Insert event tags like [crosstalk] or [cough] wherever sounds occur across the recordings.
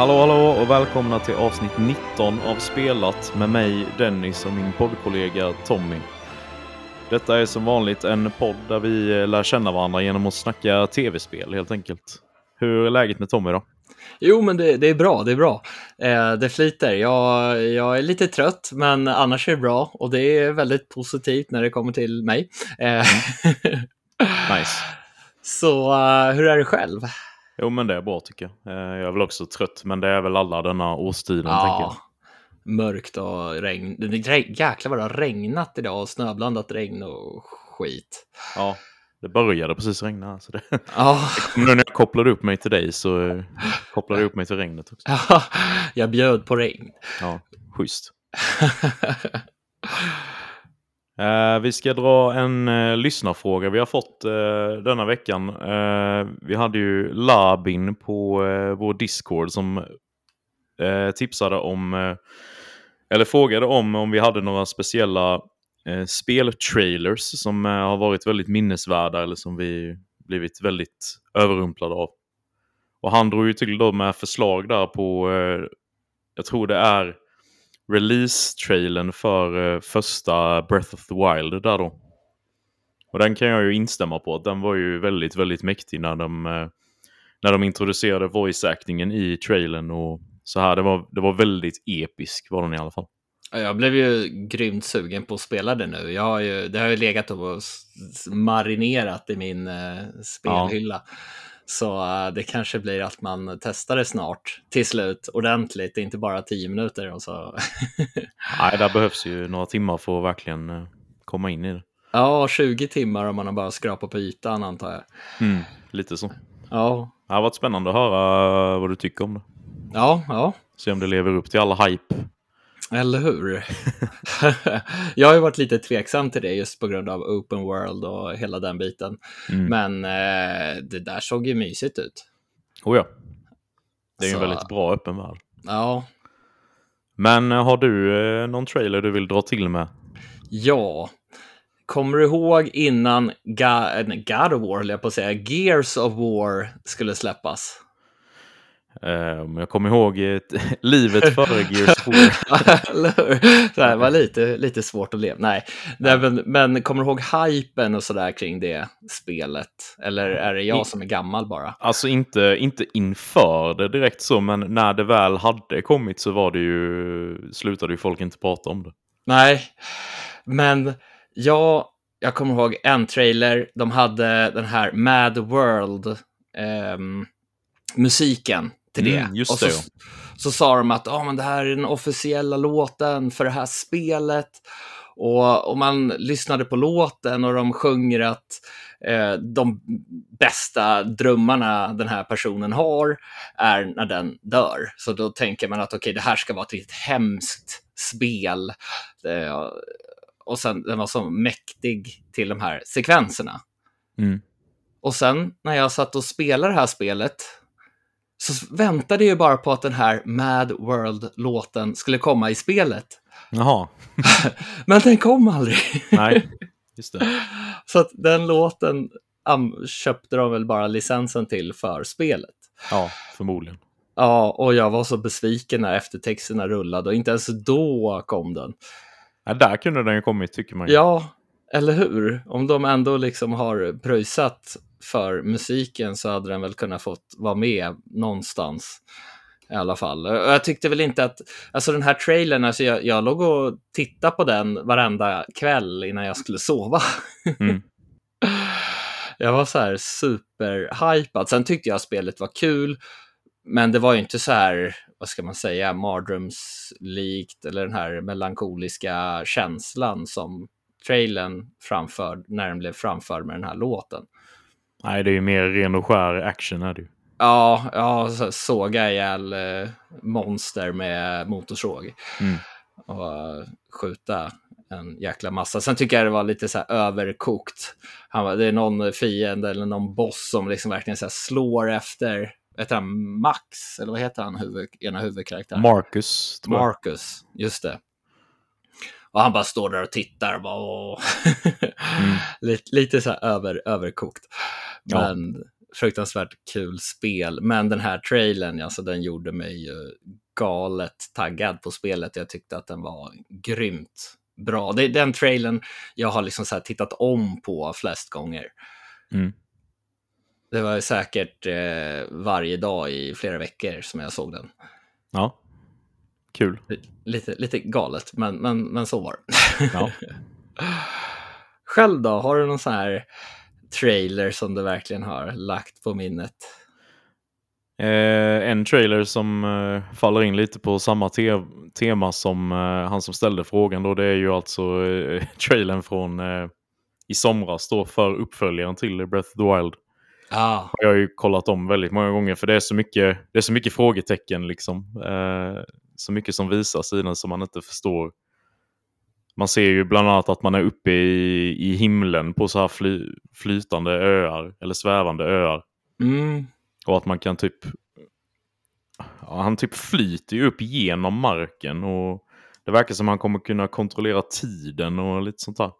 Hallå hallå och välkomna till avsnitt 19 av Spelat med mig Dennis och min poddkollega Tommy. Detta är som vanligt en podd där vi lär känna varandra genom att snacka tv-spel helt enkelt. Hur är läget med Tommy då? Jo, men det, det är bra, det är bra. Eh, det flyter. Jag, jag är lite trött, men annars är det bra och det är väldigt positivt när det kommer till mig. Eh, [laughs] Nice. Så uh, hur är det själv? Jo men det är bra tycker jag. Eh, Jag är väl också trött men det är väl alla denna årstiden. Ja, mörkt och regn. Jäklar vad det har regnat idag och snöblandat regn och skit. Ja, det började precis regna. Så det... Ja, Nu när jag kopplade upp mig till dig så eh, kopplade jag upp mig till regnet också. jag bjöd på regn. Ja, schysst. [laughs] Eh, vi ska dra en eh, lyssnarfråga vi har fått eh, denna veckan. Eh, vi hade ju Labin på eh, vår Discord som eh, tipsade om, eh, eller frågade om, om vi hade några speciella eh, speltrailers som eh, har varit väldigt minnesvärda eller som vi blivit väldigt överrumplade av. Och han drog ju till då med förslag där på, eh, jag tror det är release-trailern för eh, första Breath of the Wild där då. Och den kan jag ju instämma på. Den var ju väldigt, väldigt mäktig när de, eh, när de introducerade voice-actingen i trailern och så här. Det var, det var väldigt episk var den i alla fall. Ja, Jag blev ju grymt sugen på att spela det nu. Jag har ju, det har ju legat och marinerat i min eh, spelhylla. Så eh, det kanske blir att man testar det snart till slut ordentligt, inte bara tio minuter. Och så. [laughs] Nej, där behövs ju några timmar för att verkligen eh, komma in i det. ja, 20 timmar om man har bara skrapat på ytan antar jag. Mm, lite så. Ja, Det har varit spännande att höra vad du tycker om det. ja, ja. Se om det lever upp till alla hype. Eller hur? [laughs] jag har ju varit lite tveksam till det just på grund av open world och hela den biten. Mm. Men eh, det där såg ju mysigt ut. Oh ja. Det är ju en väldigt bra öppen värld. Ja, Men eh, har du eh, någon trailer du vill dra till med? Ja. Kommer du ihåg innan Ga eh, God of War, jag på att säga, Gears of War skulle släppas? Eh, Om jag kommer ihåg [laughs] livet före Gears [laughs] 4. Eller hur? Så här, det var lite, lite svårt att leva. Nej, Nej men, men kommer du ihåg hypen och sådär kring det spelet? Eller är det jag som är gammal bara? Alltså inte, inte inför det direkt så, men när det väl hade kommit så var det ju, slutade ju folk inte prata om det. Nej, men jag, jag kommer ihåg en trailer. De hade den här Mad World ehm, musiken till det. Mm, just och så, det, ja. så sa de att ah, men det här är den officiella låten för det här spelet. Och, och man lyssnade på låten och de sjunger att eh, de bästa drömmarna den här personen har är när den dör. Så då tänker man att okej, det här ska vara ett riktigt hemskt spel. Eh, och sen den var så mäktig till de här sekvenserna. Mm. Och sen när jag satt och spelade det här spelet så väntade jag bara på att den här Mad World-låten skulle komma i spelet. Jaha, [laughs] Men den kom aldrig. nej, [laughs] just det. Så att den låten köpte de väl bara licensen till för spelet. Ja, förmodligen. Ja, och jag var så besviken när eftertexterna rullade och inte ens då kom den. Ja, där kunde den ju kommit tycker man ju. Ja, eller hur? Om de ändå liksom har pröjsat för musiken så hade den väl kunnat fått vara med någonstans. I alla fall. Och Jag tyckte väl inte att, alltså den här trailern, alltså jag, jag låg och tittade på den varenda kväll innan jag skulle sova. Mm. [laughs] Jag var så här superhypad. Sen tyckte jag spelet var kul, men det var ju inte så här, vad ska man säga, mardrömslikt eller den här melankoliska känslan som trailern framförd när den blev framförd med den här låten. Nej, det är ju mer ren och skär action är det ju. Ja, ja så såga ihjäl eh, monster med motorsåg Mm. och eh, skjuta en jäkla massa. Sen tycker jag det var lite så här överkokt. Han, var- det är någon fiende eller någon boss som liksom verkligen så slår efter, heter han Max? Eller vad heter han, huvud, ena huvudkaraktären? Marcus. Marcus, just det. Och han bara står där och tittar och bara. Mm. [laughs] lite, lite så här över, överkokt. Ja. Men fruktansvärt kul spel. Men den här trailern, alltså den gjorde mig ju galet taggad på spelet. Jag tyckte att den var grymt bra. Det är den trailern jag har liksom så tittat om på flest gånger. Mm. Det var säkert eh, varje dag i flera veckor som jag såg den. Ja, kul. Lite, lite galet, men, men, men så var det. Ja. [laughs] Själv då, har du någon sån här trailer som du verkligen har lagt på minnet? Eh, en trailer som eh, faller in lite på samma te tema som eh, han som ställde frågan då, det är ju alltså eh, [laughs] trailern från eh, i somras då för uppföljaren till Breath of the Wild. Ah. Jag har ju kollat om väldigt många gånger för det är så mycket, det är så mycket frågetecken liksom. Så mycket som visas i den som man inte förstår. Man ser ju bland annat att man är uppe i, i himlen på så här fly, flytande öar eller svävande öar. Mm. Och att man kan typ... Ja, han typ flyter ju upp genom marken och det verkar som att han kommer kunna kontrollera tiden och lite sånt där.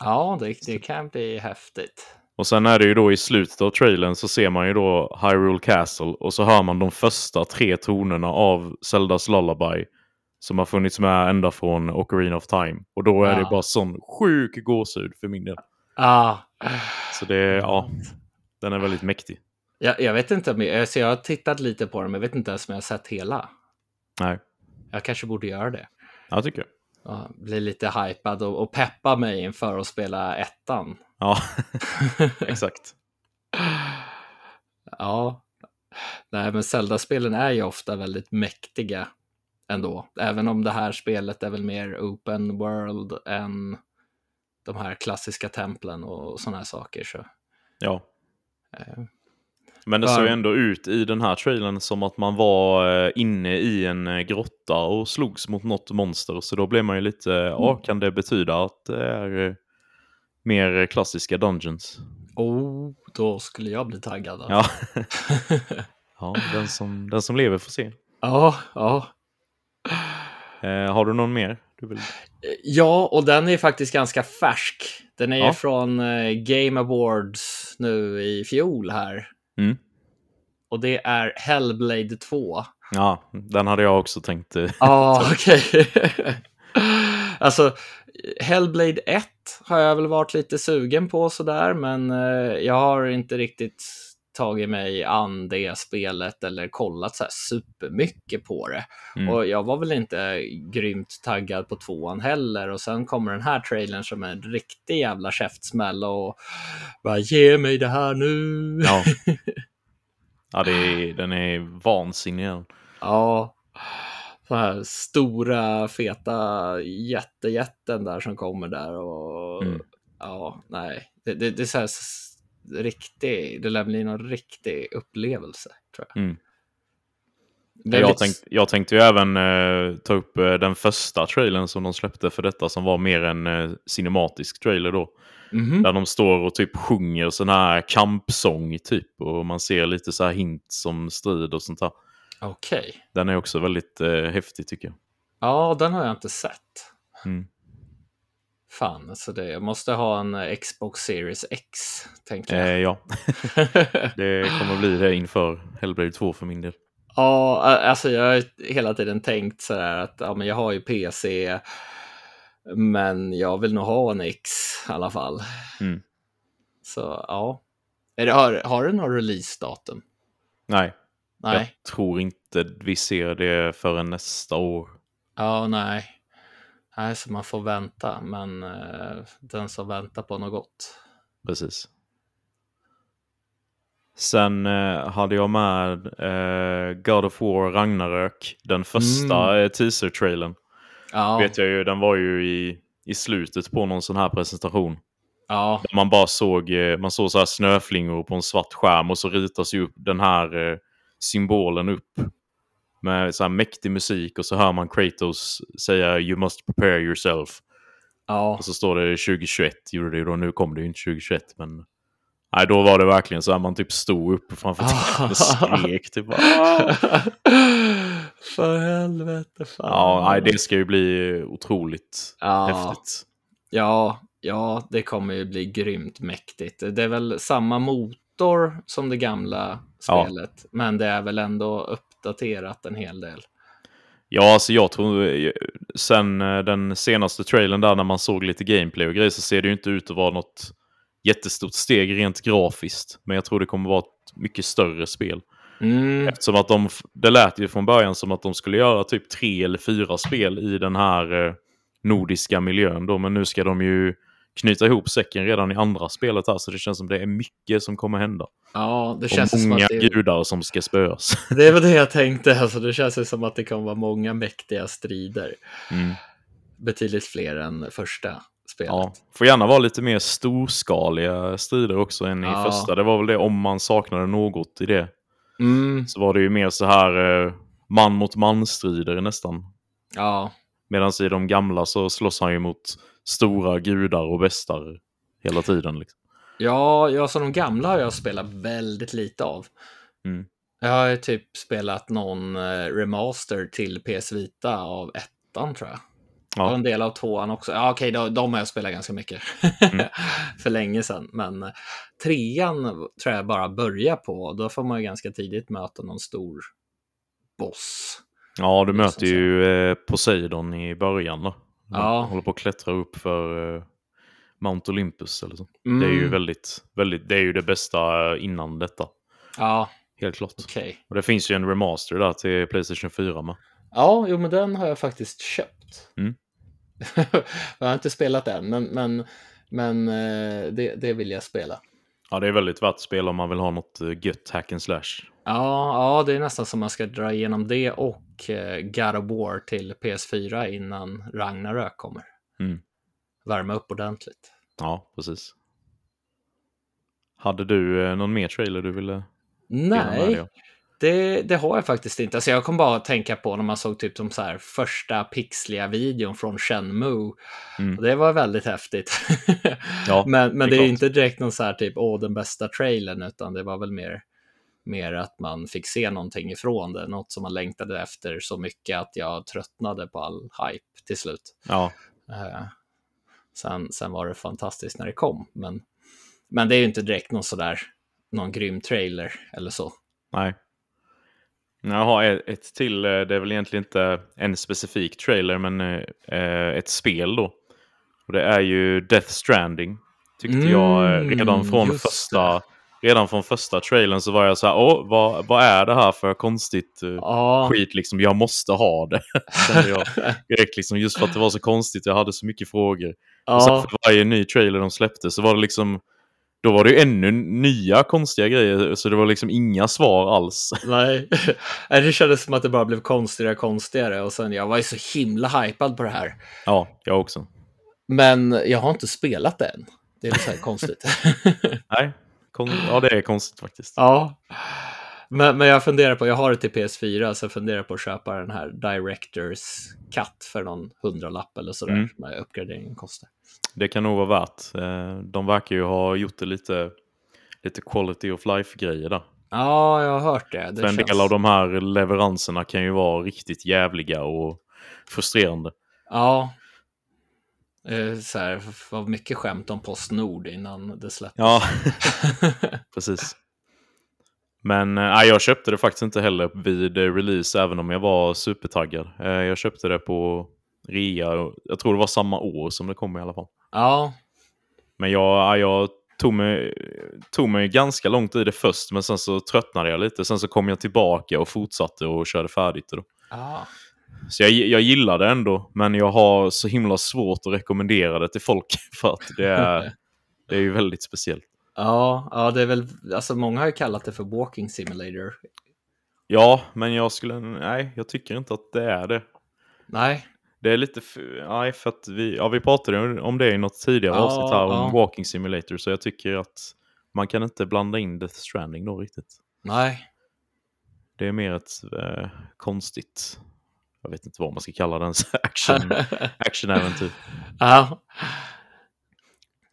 Ja, det, det kan bli häftigt. Och sen är det ju då i slutet av trailern så ser man ju då Hyrule Castle och så hör man de första tre tonerna av Zeldas Lullaby som har funnits med ända från Ocarina of Time. Och då är Ja. det bara sån sjuk gåshud för min del. Ah. Så det, ja, den är väldigt mäktig. Jag, jag vet inte, om jag, alltså jag har tittat lite på den, men jag vet inte ens om jag har sett hela. Nej, Jag kanske borde göra det. jag tycker jag. Ja, bli lite hypad och, och peppa mig inför att spela ettan. Ja, [laughs] exakt. Ja, nej men Zelda-spelen är ju ofta väldigt mäktiga ändå. Även om det här spelet är väl mer open world än de här klassiska templen och sådana här saker. Så, Ja. eh, Men det såg ändå ut i den här trailern som att man var eh, inne i en eh, grotta och slogs mot något monster. Så då blev man ju lite, ja, Mm. kan det betyda att det är mer klassiska dungeons? oh, då skulle jag bli taggad. Ja, [laughs] ja den, som, den som lever får se. ja, ja. Eh, har du någon mer? Du vill... Ja, och den är faktiskt ganska färsk. Den är Ja. från eh, Game Awards nu i fjol här. Mm. Och det är Hellblade 2. Ja, den hade jag också tänkt. eh, Ja, [laughs] okej. [laughs] alltså, Hellblade 1 har jag väl varit lite sugen på sådär, men eh, jag har inte riktigt tagit mig an det spelet eller kollat så här supermycket på det. Mm. Och jag var väl inte grymt taggad på tvåan heller. Och sen kommer den här trailern som en riktig jävla käftsmäll och bara ge mig det här nu. Ja, [laughs] ja det är, den är vansinnig. Ja, så här stora feta jättejätten där som kommer där och Mm. ja, nej, det, det, det är så här riktig, det lär bli någon riktig upplevelse tror jag. Mm. Jag, lite- tänkt, jag tänkte ju även eh, ta upp eh, den första trailern som de släppte för detta som var mer en eh, cinematisk trailer då. Mhm. Där de står och typ sjunger sån här kampsång typ. Och man ser lite så här hint som strid och sånt där. Okej, Den är också väldigt eh, häftig tycker jag. ja, den har jag inte sett. Mm. Fan, alltså det, jag måste ha en eh, Xbox Series X, tänkte Eh, jag. ja, [laughs] det kommer bli det inför Hellblade 2 för min del. Ja, alltså jag har hela tiden tänkt så här att ja, men jag har ju PC, men jag vill nog ha en X i alla fall. Mm. Så ja. Är det, har, har du någon releasedatum? Nej, Nej. jag tror inte vi ser det förrän nästa år. Ja, nej. Nej, så man får vänta, men eh, den som väntar på något gott. Precis. Sen eh, hade jag med eh, God of War Ragnarök, den första eh, teaser-trailern. Ja, Vet jag ju, den var ju i, i slutet på någon sån här presentation. ja, Där man bara såg, eh, man såg så här snöflingor på en svart skärm och så ritas ju upp den här eh, symbolen upp. Med så här mäktig musik och så hör man Kratos säga “You must prepare yourself”. ja. Och så står det 2021, gjorde det ju då. Nu kom det ju inte 2021, men... Nej, då var det verkligen så här man typ stod upp framför [laughs] tvn och skrek. Typ! [laughs] För helvete, fan. ja, nej, det ska ju bli otroligt Ja. häftigt. Ja, ja, det kommer ju bli grymt mäktigt. Det är väl samma motor motor som det gamla Ja. spelet, men det är väl ändå uppdaterat en hel del. Ja, alltså jag tror eh, sen eh, den senaste trailern där när man såg lite gameplay och grejer så ser det ju inte ut att vara något jättestort steg rent grafiskt. Men jag tror det kommer vara ett mycket större spel. Mm, Eftersom att de, det lät ju från början som att de skulle göra typ tre eller fyra spel i den här eh, nordiska miljön då. Men nu ska de ju knyta ihop säcken redan i andra spelet här. Så det känns som det är mycket som kommer hända. ja, det Och känns som många att det, gudar som ska spöas. [laughs] det var det jag tänkte. Alltså, det känns som att det kommer vara många mäktiga strider. Mm. Betydligt fler än första spelet. Ja, får gärna vara lite mer storskaliga strider också än i Ja. första. Det var väl det om man saknade något i det. Mm, Så var det ju mer så här eh, man mot man-strider nästan. ja, Medan i de gamla så slåss han ju mot stora gudar och bestar hela tiden. Liksom. ja, ja, så de gamla har jag spelat väldigt lite av. Mm. Jag har typ spelat någon eh, remaster till PS Vita av ettan tror jag. Ja. Och en del av tvåan också. Ja, okej, de, de har jag spelat ganska mycket. Mm. [laughs] För länge sedan. Men eh, trean tror jag bara börjar på. Då får man ju ganska tidigt möta någon stor boss. Ja, du Liksom möter ju eh, Poseidon i början då. Ja. Håller på att klättra upp för eh, Mount Olympus eller så. Mm, Det är ju väldigt, väldigt, det är ju det bästa eh, innan detta. Ja, Helt klart. okej. Och det finns ju en remaster där till Playstation 4 med. Ja, jo, men den har jag faktiskt köpt. Mm. [laughs] jag har inte spelat den, men, men, men eh, det, det vill jag spela. Ja, det är väldigt värt att spela om man vill ha något eh, gött hack and slash. Ja, ja, det är nästan som man ska dra igenom det och eh, God of War till PS4 innan Ragnarök kommer. Mm. Värma upp ordentligt. Ja, precis. Hade du eh, någon mer trailer du ville Nej? Det, det har jag faktiskt inte. Alltså jag kom bara att tänka på när man såg typ de så här första pixliga videon från Shenmue. Mm. Det var väldigt häftigt. [laughs] Ja, men men det det är är klart. inte direkt någon så här typ, åh, den bästa trailern, utan det var väl mer, mer att man fick se någonting ifrån det. Något som man längtade efter så mycket att jag tröttnade på all hype till slut. Ja, Eh, sen, sen var det fantastiskt när det kom, men, men det är ju inte direkt någon sådär, någon grym trailer eller så. nej. Jag har ett, till, eh, det är väl egentligen inte en specifik trailer, men eh, eh, ett spel då. Och det är ju Death Stranding. Tyckte jag Mm, redan från första... Redan från första trailern så var jag så här, åh, vad, vad är det här för konstigt Ja, skit liksom? Jag måste ha det. [laughs] Jag direkt liksom, just för att det var så konstigt, jag hade så mycket frågor. Och sen för varje ny trailer de släppte så var det liksom... Då var det ju ännu nya konstiga grejer, så det var liksom inga svar alls. [laughs] nej. Det kändes som att det bara blev konstigare och konstigare och sen jag var ju så himla hypad på det här. Ja, jag också. Men jag har inte spelat det än. Det är så här konstigt. [laughs] Nej, ja det är konstigt faktiskt. ja. Men, men jag funderar på, jag har det till PS4, så jag funderar på att köpa den här Directors Cut för någon hundralapp eller sådär, Mm. vad uppgraderingen kostar. Det kan nog vara värt. Eh, De verkar ju ha gjort det lite, lite quality of life-grejer där. Ja, jag har hört det. det För en del av de här leveranserna kan ju vara riktigt jävliga och frustrerande. Ja. Eh, Så här, var mycket skämt om Postnord innan det släpptes. Ja, [laughs] precis. Men eh, jag köpte det faktiskt inte heller vid eh, release, även om jag var supertaggad. Eh, Jag köpte det på rea, jag tror det var samma år som det kom i alla fall. ja, Men jag, ja, jag tog, mig, tog mig ganska långt i det först, men sen så tröttnade jag lite. Sen så kom jag tillbaka och fortsatte och körde färdigt då. ja. Så jag, jag gillar det ändå, men jag har så himla svårt att rekommendera det till folk [laughs] för att det är, [laughs] det är ju väldigt speciellt. Ja, ja, det är väl, alltså många har ju kallat det för walking simulator. Ja, men jag skulle, nej, jag tycker inte att det är det. Nej, Det är lite, nej, för att vi, ja, vi pratade om det i något tidigare Ja, avsnitt här om ja. Walking Simulator, så jag tycker att man kan inte blanda in Death Stranding då riktigt. nej. Det är mer ett eh, konstigt, jag vet inte vad man ska kalla den, [laughs] action, [laughs] actionäventyr. ja,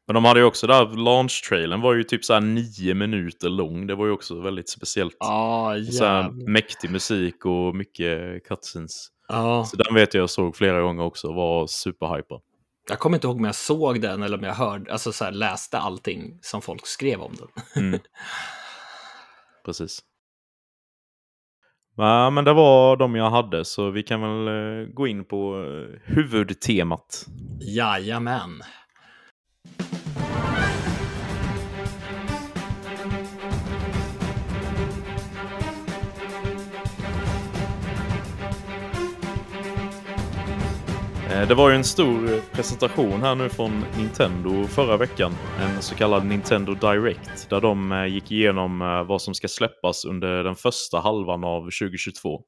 Men de hade ju också där, launch-trailern var ju typ så här nio minuter lång, det var ju också väldigt speciellt. Och så här mäktig musik och mycket cutscenes. Ja, Så den vet jag jag såg flera gånger också och var superhypad. Jag kommer inte ihåg om jag såg den eller om jag hörde, alltså så här, läste allting som folk skrev om den. [laughs] Mm. Precis. Ja, men det var de jag hade, så vi kan väl eh, gå in på eh, huvudtemat. Jajamän. Eh, det var ju en stor presentation här nu från Nintendo förra veckan. En så kallad Nintendo Direct. Där de eh, gick igenom eh, vad som ska släppas under den första halvan av 2022.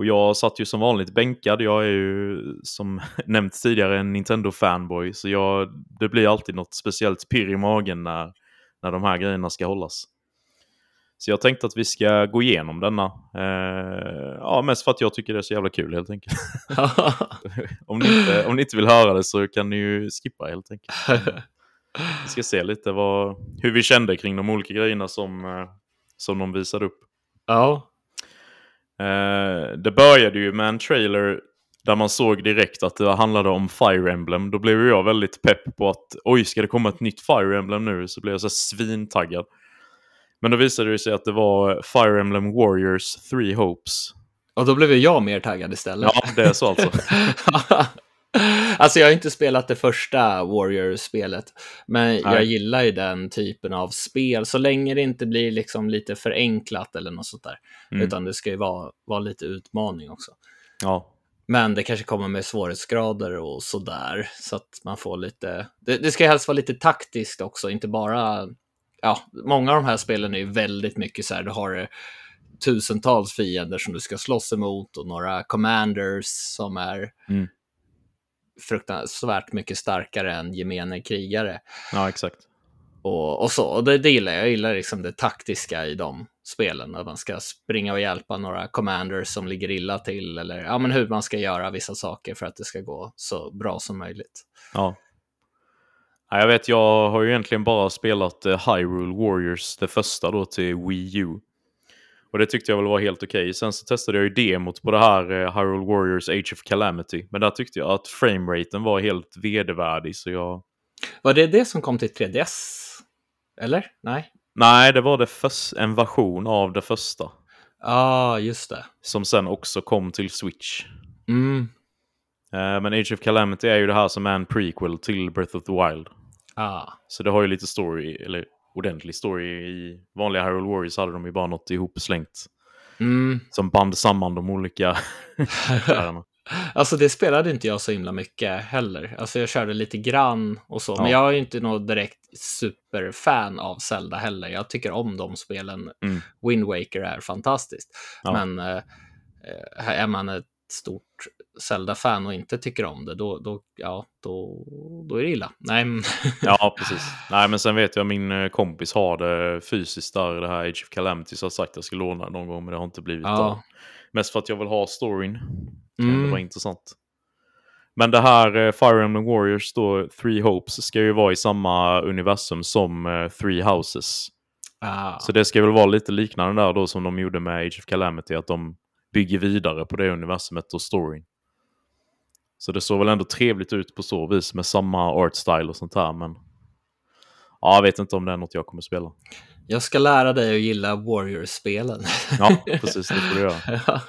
Och jag satt ju som vanligt bänkad. Jag är ju som [laughs] nämnt tidigare en Nintendo-fanboy. Så jag, det blir alltid något speciellt pirr i magen när, när de här grejerna ska hållas. Så jag tänkte att vi ska gå igenom denna. Eh, ja, mest för att jag tycker det är så jävla kul helt enkelt. [laughs] [laughs] om, ni inte, om ni inte vill höra det så kan ni ju skippa helt enkelt. Vi ska se lite vad, hur vi kände kring de olika grejerna som, eh, som de visade upp. ja. Eh, det började ju med en trailer där man såg direkt att det handlade om Fire Emblem. Då blev jag väldigt pepp på att oj, ska det komma ett nytt Fire Emblem nu? Så blev jag så svintaggad. Men då visade det sig att det var Fire Emblem Warriors Three Hopes. Och då blev jag mer taggad istället. Ja, det är så alltså. [laughs] alltså jag har inte spelat det första Warrior-spelet, men jag Nej. gillar ju den typen av spel, så länge det inte blir liksom lite förenklat eller något sånt där. Mm. Utan det ska ju vara, vara lite utmaning också. Ja, Men det kanske kommer med svårighetsgrader och sådär, så att man får lite... Det, det ska helst vara lite taktiskt också, inte bara... Ja, många av de här spelen är ju väldigt mycket så här, du har eh, tusentals fiender som du ska slåss emot och några commanders som är Mm. Fruktansvärt mycket starkare än gemene krigare. ja exakt. Och, och så, och det, det gillar jag. Jag gillar liksom det taktiska i de spelen. Att man ska springa och hjälpa några commanders som ligger illa till. Eller ja, men hur man ska göra vissa saker för att det ska gå så bra som möjligt. Ja. Ja, Jag vet, jag har ju egentligen bara spelat eh, Hyrule Warriors, det första då till Wii U. Och det tyckte jag väl var helt okej. Sen så testade jag ju demot på det här eh, Hyrule Warriors Age of Calamity. Men där tyckte jag att frameraten var helt vedervärdig så jag... Var det det som kom till 3DS? Eller? Nej? Nej, det var det förs- en version av det första. Ja, ah, just det. Som sen också kom till Switch. Mm. Eh, Men Age of Calamity är ju det här som är en prequel till Breath of the Wild. Ah. Så det har ju lite story, eller ordentlig story. I vanliga Hyrule Warriors hade de ju bara något ihopslängt. Mm. Som band samman de olika [laughs] karaktärer. Alltså det spelade inte jag så himla mycket heller. Alltså jag körde lite grann och så. Men Ja. jag är ju inte något direkt superfan av Zelda heller. Jag tycker om de spelen. Mm. Wind Waker är fantastiskt. Ja. Men eh, eh, är man ett stort Zelda-fan och inte tycker om det, då, då, ja, då, då är det illa. Nej. Ja, [laughs] precis. Nej, men sen vet jag min eh, kompis har det fysiskt där, det här Age of Calamity, så jag har sagt att jag ska låna det någon gång, men det har inte blivit Ja. av. Mest för att jag vill ha storyn. Mm. Det var intressant. Men det här eh, Fire Emblem Warriors då, Three Hopes, ska ju vara i samma universum som eh, Three Houses. ah, Så det ska väl vara lite liknande där då som de gjorde med Age of Calamity, att de bygger vidare på det universumet och storyn. Så det såg väl ändå trevligt ut på så vis med samma art style och sånt här, men ja, jag vet inte om det är något jag kommer spela. jag ska lära dig att gilla Warriors-spelen. Ja, [laughs] precis, det får du göra.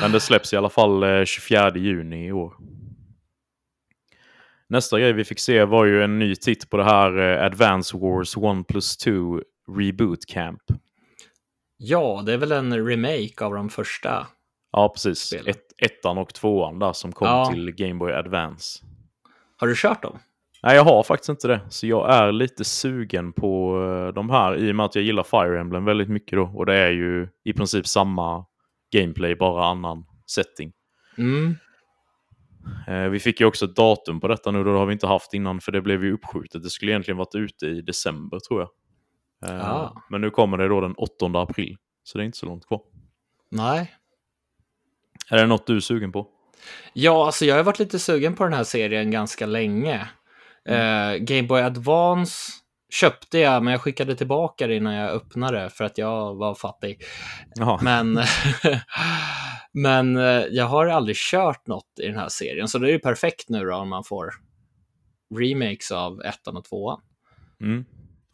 Men det släpps i alla fall eh, 24 juni i år. Nästa grej vi fick se var ju en ny titt på det här eh, Advance Wars 1 plus 2 Reboot Camp. ja, det är väl en remake av de första. Ja, precis. Spelen. Ett, ettan och tvåan där som kom Ja. till Game Boy Advance. Har du kört dem? Nej, jag har faktiskt inte det. Så jag är lite sugen på eh, de här i och med att jag gillar Fire Emblem väldigt mycket då. Och det är ju i princip samma gameplay, bara annan setting. Mm. Eh, vi fick ju också ett datum på detta nu, då det har vi inte haft innan för det blev ju uppskjutet. Det skulle egentligen varit ute i december tror jag. Eh, Ah. Men nu kommer det då den 8 april, så det är inte så långt kvar. Nej. Är det något du är sugen på? Ja, alltså jag har varit lite sugen på den här serien ganska länge. Eh, Game Boy Advance köpte jag, men jag skickade tillbaka det innan jag öppnade för att jag var fattig. Jaha. Men [laughs] Men eh, jag har aldrig kört något i den här serien, så det är ju perfekt nu då om man får remakes av ettan och tvåan. Mm.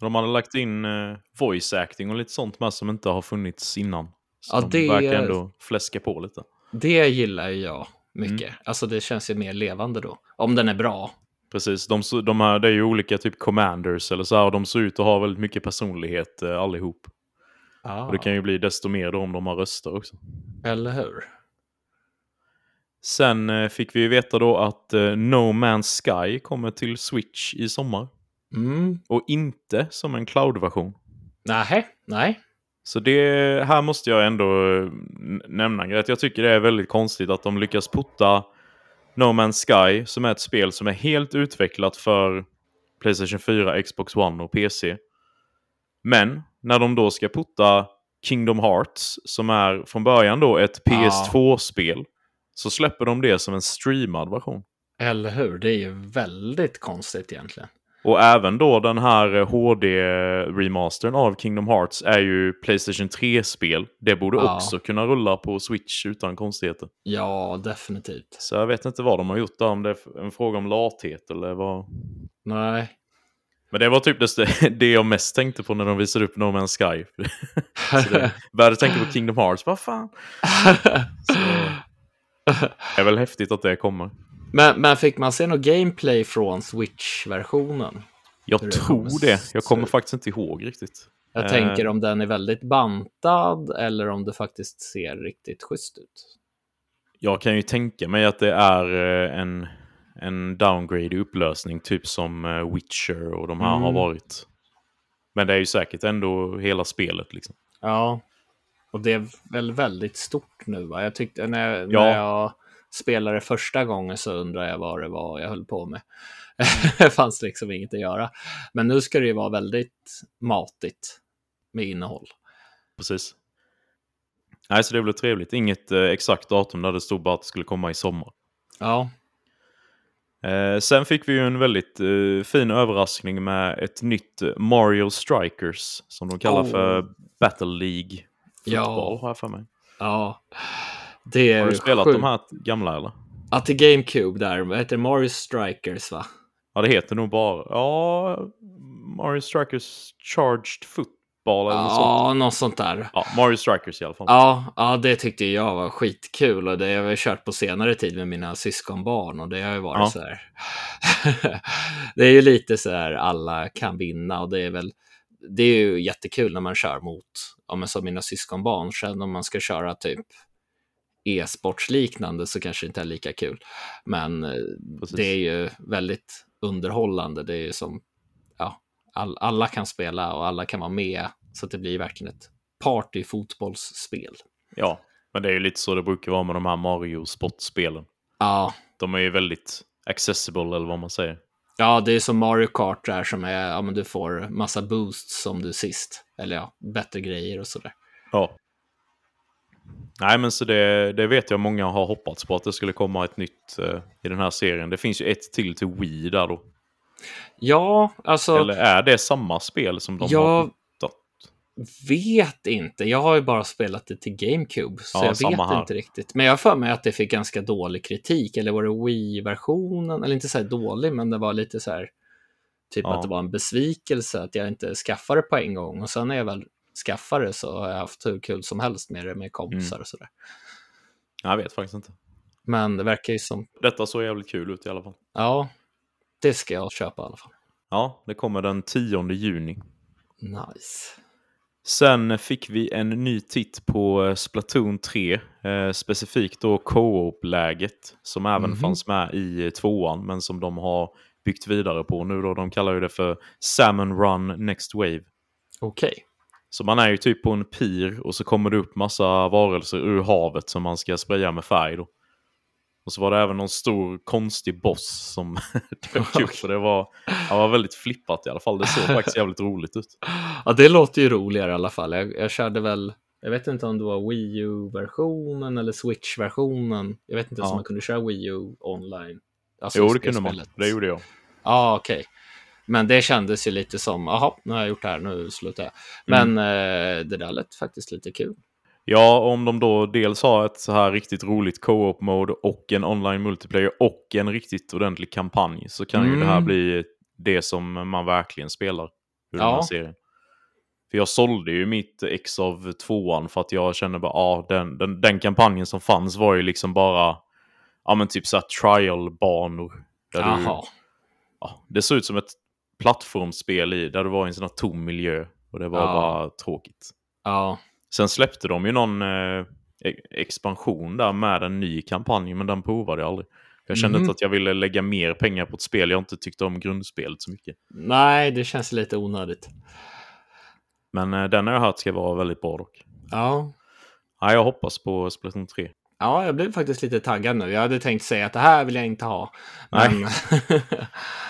De hade lagt in eh, voice acting och lite sånt med som inte har funnits innan. Så Ja, de det- verkar ändå fläska på lite. Det gillar ju jag mycket. Alltså det känns ju mer levande då. Om den är bra. Precis, de, de här, det är ju olika typ commanders eller så här, och de ser ut att ha väldigt mycket personlighet eh, allihop. Ja, Och det kan ju bli desto mer då om de har röster också. Eller hur? Sen eh, fick vi ju veta då att eh, No Man's Sky kommer till Switch i sommar. Mm. Och inte som en cloud-version. Nej, nej. Så det här måste jag ändå eh, nämna att Jag tycker det är väldigt konstigt att de lyckas putta No Man's Sky, som är ett spel som är helt utvecklat för Playstation 4, Xbox One och PC. Men när de då ska putta Kingdom Hearts, som är från början då ett Ja. PS2-spel, så släpper de det som en streamad version. Eller hur? Det är ju väldigt konstigt egentligen. Och även då den här eh, HD-remastern av Kingdom Hearts är ju Playstation 3-spel. Det borde Ja. också kunna rulla på Switch utan konstigheter. Ja, definitivt. Så jag vet inte vad de har gjort där, om det är en fråga om lathet eller vad. Nej. Men det var typ det, [laughs] det jag mest tänkte på när de visade upp No Man's Sky. [laughs] [laughs] Började tänka på Kingdom Hearts, vad fan. Så, det är väl häftigt att det kommer. Men, men fick man se något gameplay från Switch-versionen? Jag det tror det. Jag kommer faktiskt inte ihåg riktigt. Jag Eh. tänker om den är väldigt bantad eller om det faktiskt ser riktigt schysst ut. Jag kan ju tänka mig att det är eh, en, en downgrade upplösning, typ som eh, Witcher och de här har Mm. varit. Men det är ju säkert ändå hela spelet liksom. Ja, och det är väl väldigt stort nu va? Jag tyckte när, Ja. när jag spelade första gången så undrade jag vad det var jag höll på med. [laughs] det fanns liksom inget att göra. Men nu ska det ju vara väldigt matigt med innehåll. Precis. Nej, så det blir trevligt. Inget eh, exakt datum där det stod bara att det skulle komma i sommar. Ja, Eh, sen fick vi ju en väldigt eh, fin överraskning med ett nytt eh, Mario Strikers, som de kallar Oh. för Battle League Ja. har jag för mig. ja. Det är Har du spelat sjukt. de här gamla eller? Ja, till GameCube där, vad heter det? Mario Strikers va? Ja, det heter nog bara... Ja, Mario Strikers Charged Football eller något sånt. Ja, något sånt där. Ja, Mario Strikers i alla fall. Ja, ja, det tyckte jag var skitkul och det har jag kört på senare tid med mina syskonbarn och det har ju varit Ja. så här. [laughs] det är ju lite så här alla kan vinna och det är väl det är ju jättekul när man kör mot, ja men som mina syskonbarn, sen om man ska köra typ e-sportsliknande så kanske det inte är lika kul. Men eh, Precis. det är ju väldigt underhållande. Det är ju som, ja, all, alla kan spela och alla kan vara med så att det blir verkligen ett partyfotbollsspel. Ja, men det är ju lite så det brukar vara med de här Mario-sportspelen. Ja, De är ju väldigt accessible, eller vad man säger. ja, det är som Mario Kart där som är, ja men du får massa boosts som du sist. Eller ja, bättre grejer och sådär. Ja. Nej, men så det, det vet jag många har hoppats på att det skulle komma ett nytt eh, i den här serien. Det finns ju ett till till Wii där då. Ja, alltså. Eller är det samma spel som de Jag- har hittat? Vet inte. Jag har ju bara spelat det till GameCube, så Ja, jag vet här. inte riktigt. Men jag har för mig att det fick ganska dålig kritik, eller var det Wii-versionen? Eller inte så här dålig, men det var lite så här, typ Ja. att det var en besvikelse att jag inte skaffade på en gång. Och sen när jag väl skaffade det så har jag haft hur kul som helst med det med kompisar Mm. och sådär. Jag vet faktiskt inte. Men det verkar ju som, Detta såg jävligt kul ut i alla fall. ja, det ska jag köpa i alla fall. Ja, det kommer den 10 juni. Nice. Sen fick vi en ny titt på eh, Splatoon 3, eh, specifikt då co-op-läget, som även Mhm. fanns med i eh, tvåan, men som de har byggt vidare på nu då. De kallar ju det för Salmon Run Next Wave. Okej. Så man är ju typ på en pir och så kommer det upp massa varelser ur havet som man ska spraya med färg då. Och så var det även någon stor konstig boss som [laughs] dök upp. Så det var, det var väldigt flippat i alla fall. Det såg faktiskt jävligt roligt ut. Ja, det låter ju roligare i alla fall. Jag, jag körde väl, jag vet inte om det var Wii U-versionen eller Switch-versionen. Jag vet inte ens Ja. om man kunde köra Wii U online. Alltså Jo, det kunde man. Det gjorde jag. Ja, okej. Men det kändes ju lite som, jaha, nu har jag gjort det här, nu slutar jag. Men Mm. eh, det där lät faktiskt lite kul. Ja, om de då dels har ett så här riktigt roligt co-op mode och en online multiplayer och en riktigt ordentlig kampanj så kan ju det här Mm. bli det som man verkligen spelar. Ur den Ja. här serien. För jag sålde ju mitt ex av tvåan för att jag kände bara, ja, den, den, den kampanjen som fanns var ju liksom bara, ja men typ såhär trial-banor. Där du, Jaha. ja, det såg ut som ett plattformsspel i, där du var en sån här tom miljö. Och det var Ja. bara tråkigt. Ja. Sen släppte de ju någon eh, e- expansion där med en ny kampanj, men den provade jag aldrig. Jag kände Mhm. inte att jag ville lägga mer pengar på ett spel jag inte tyckte om grundspelet så mycket. Nej, det känns lite onödigt. Men eh, den har jag hört ska vara väldigt bra dock. Ja. Ja, jag hoppas på Splatoon 3. Ja, jag blev faktiskt lite taggad nu. Jag hade tänkt säga att det här vill jag inte ha. Nej. Men, [laughs]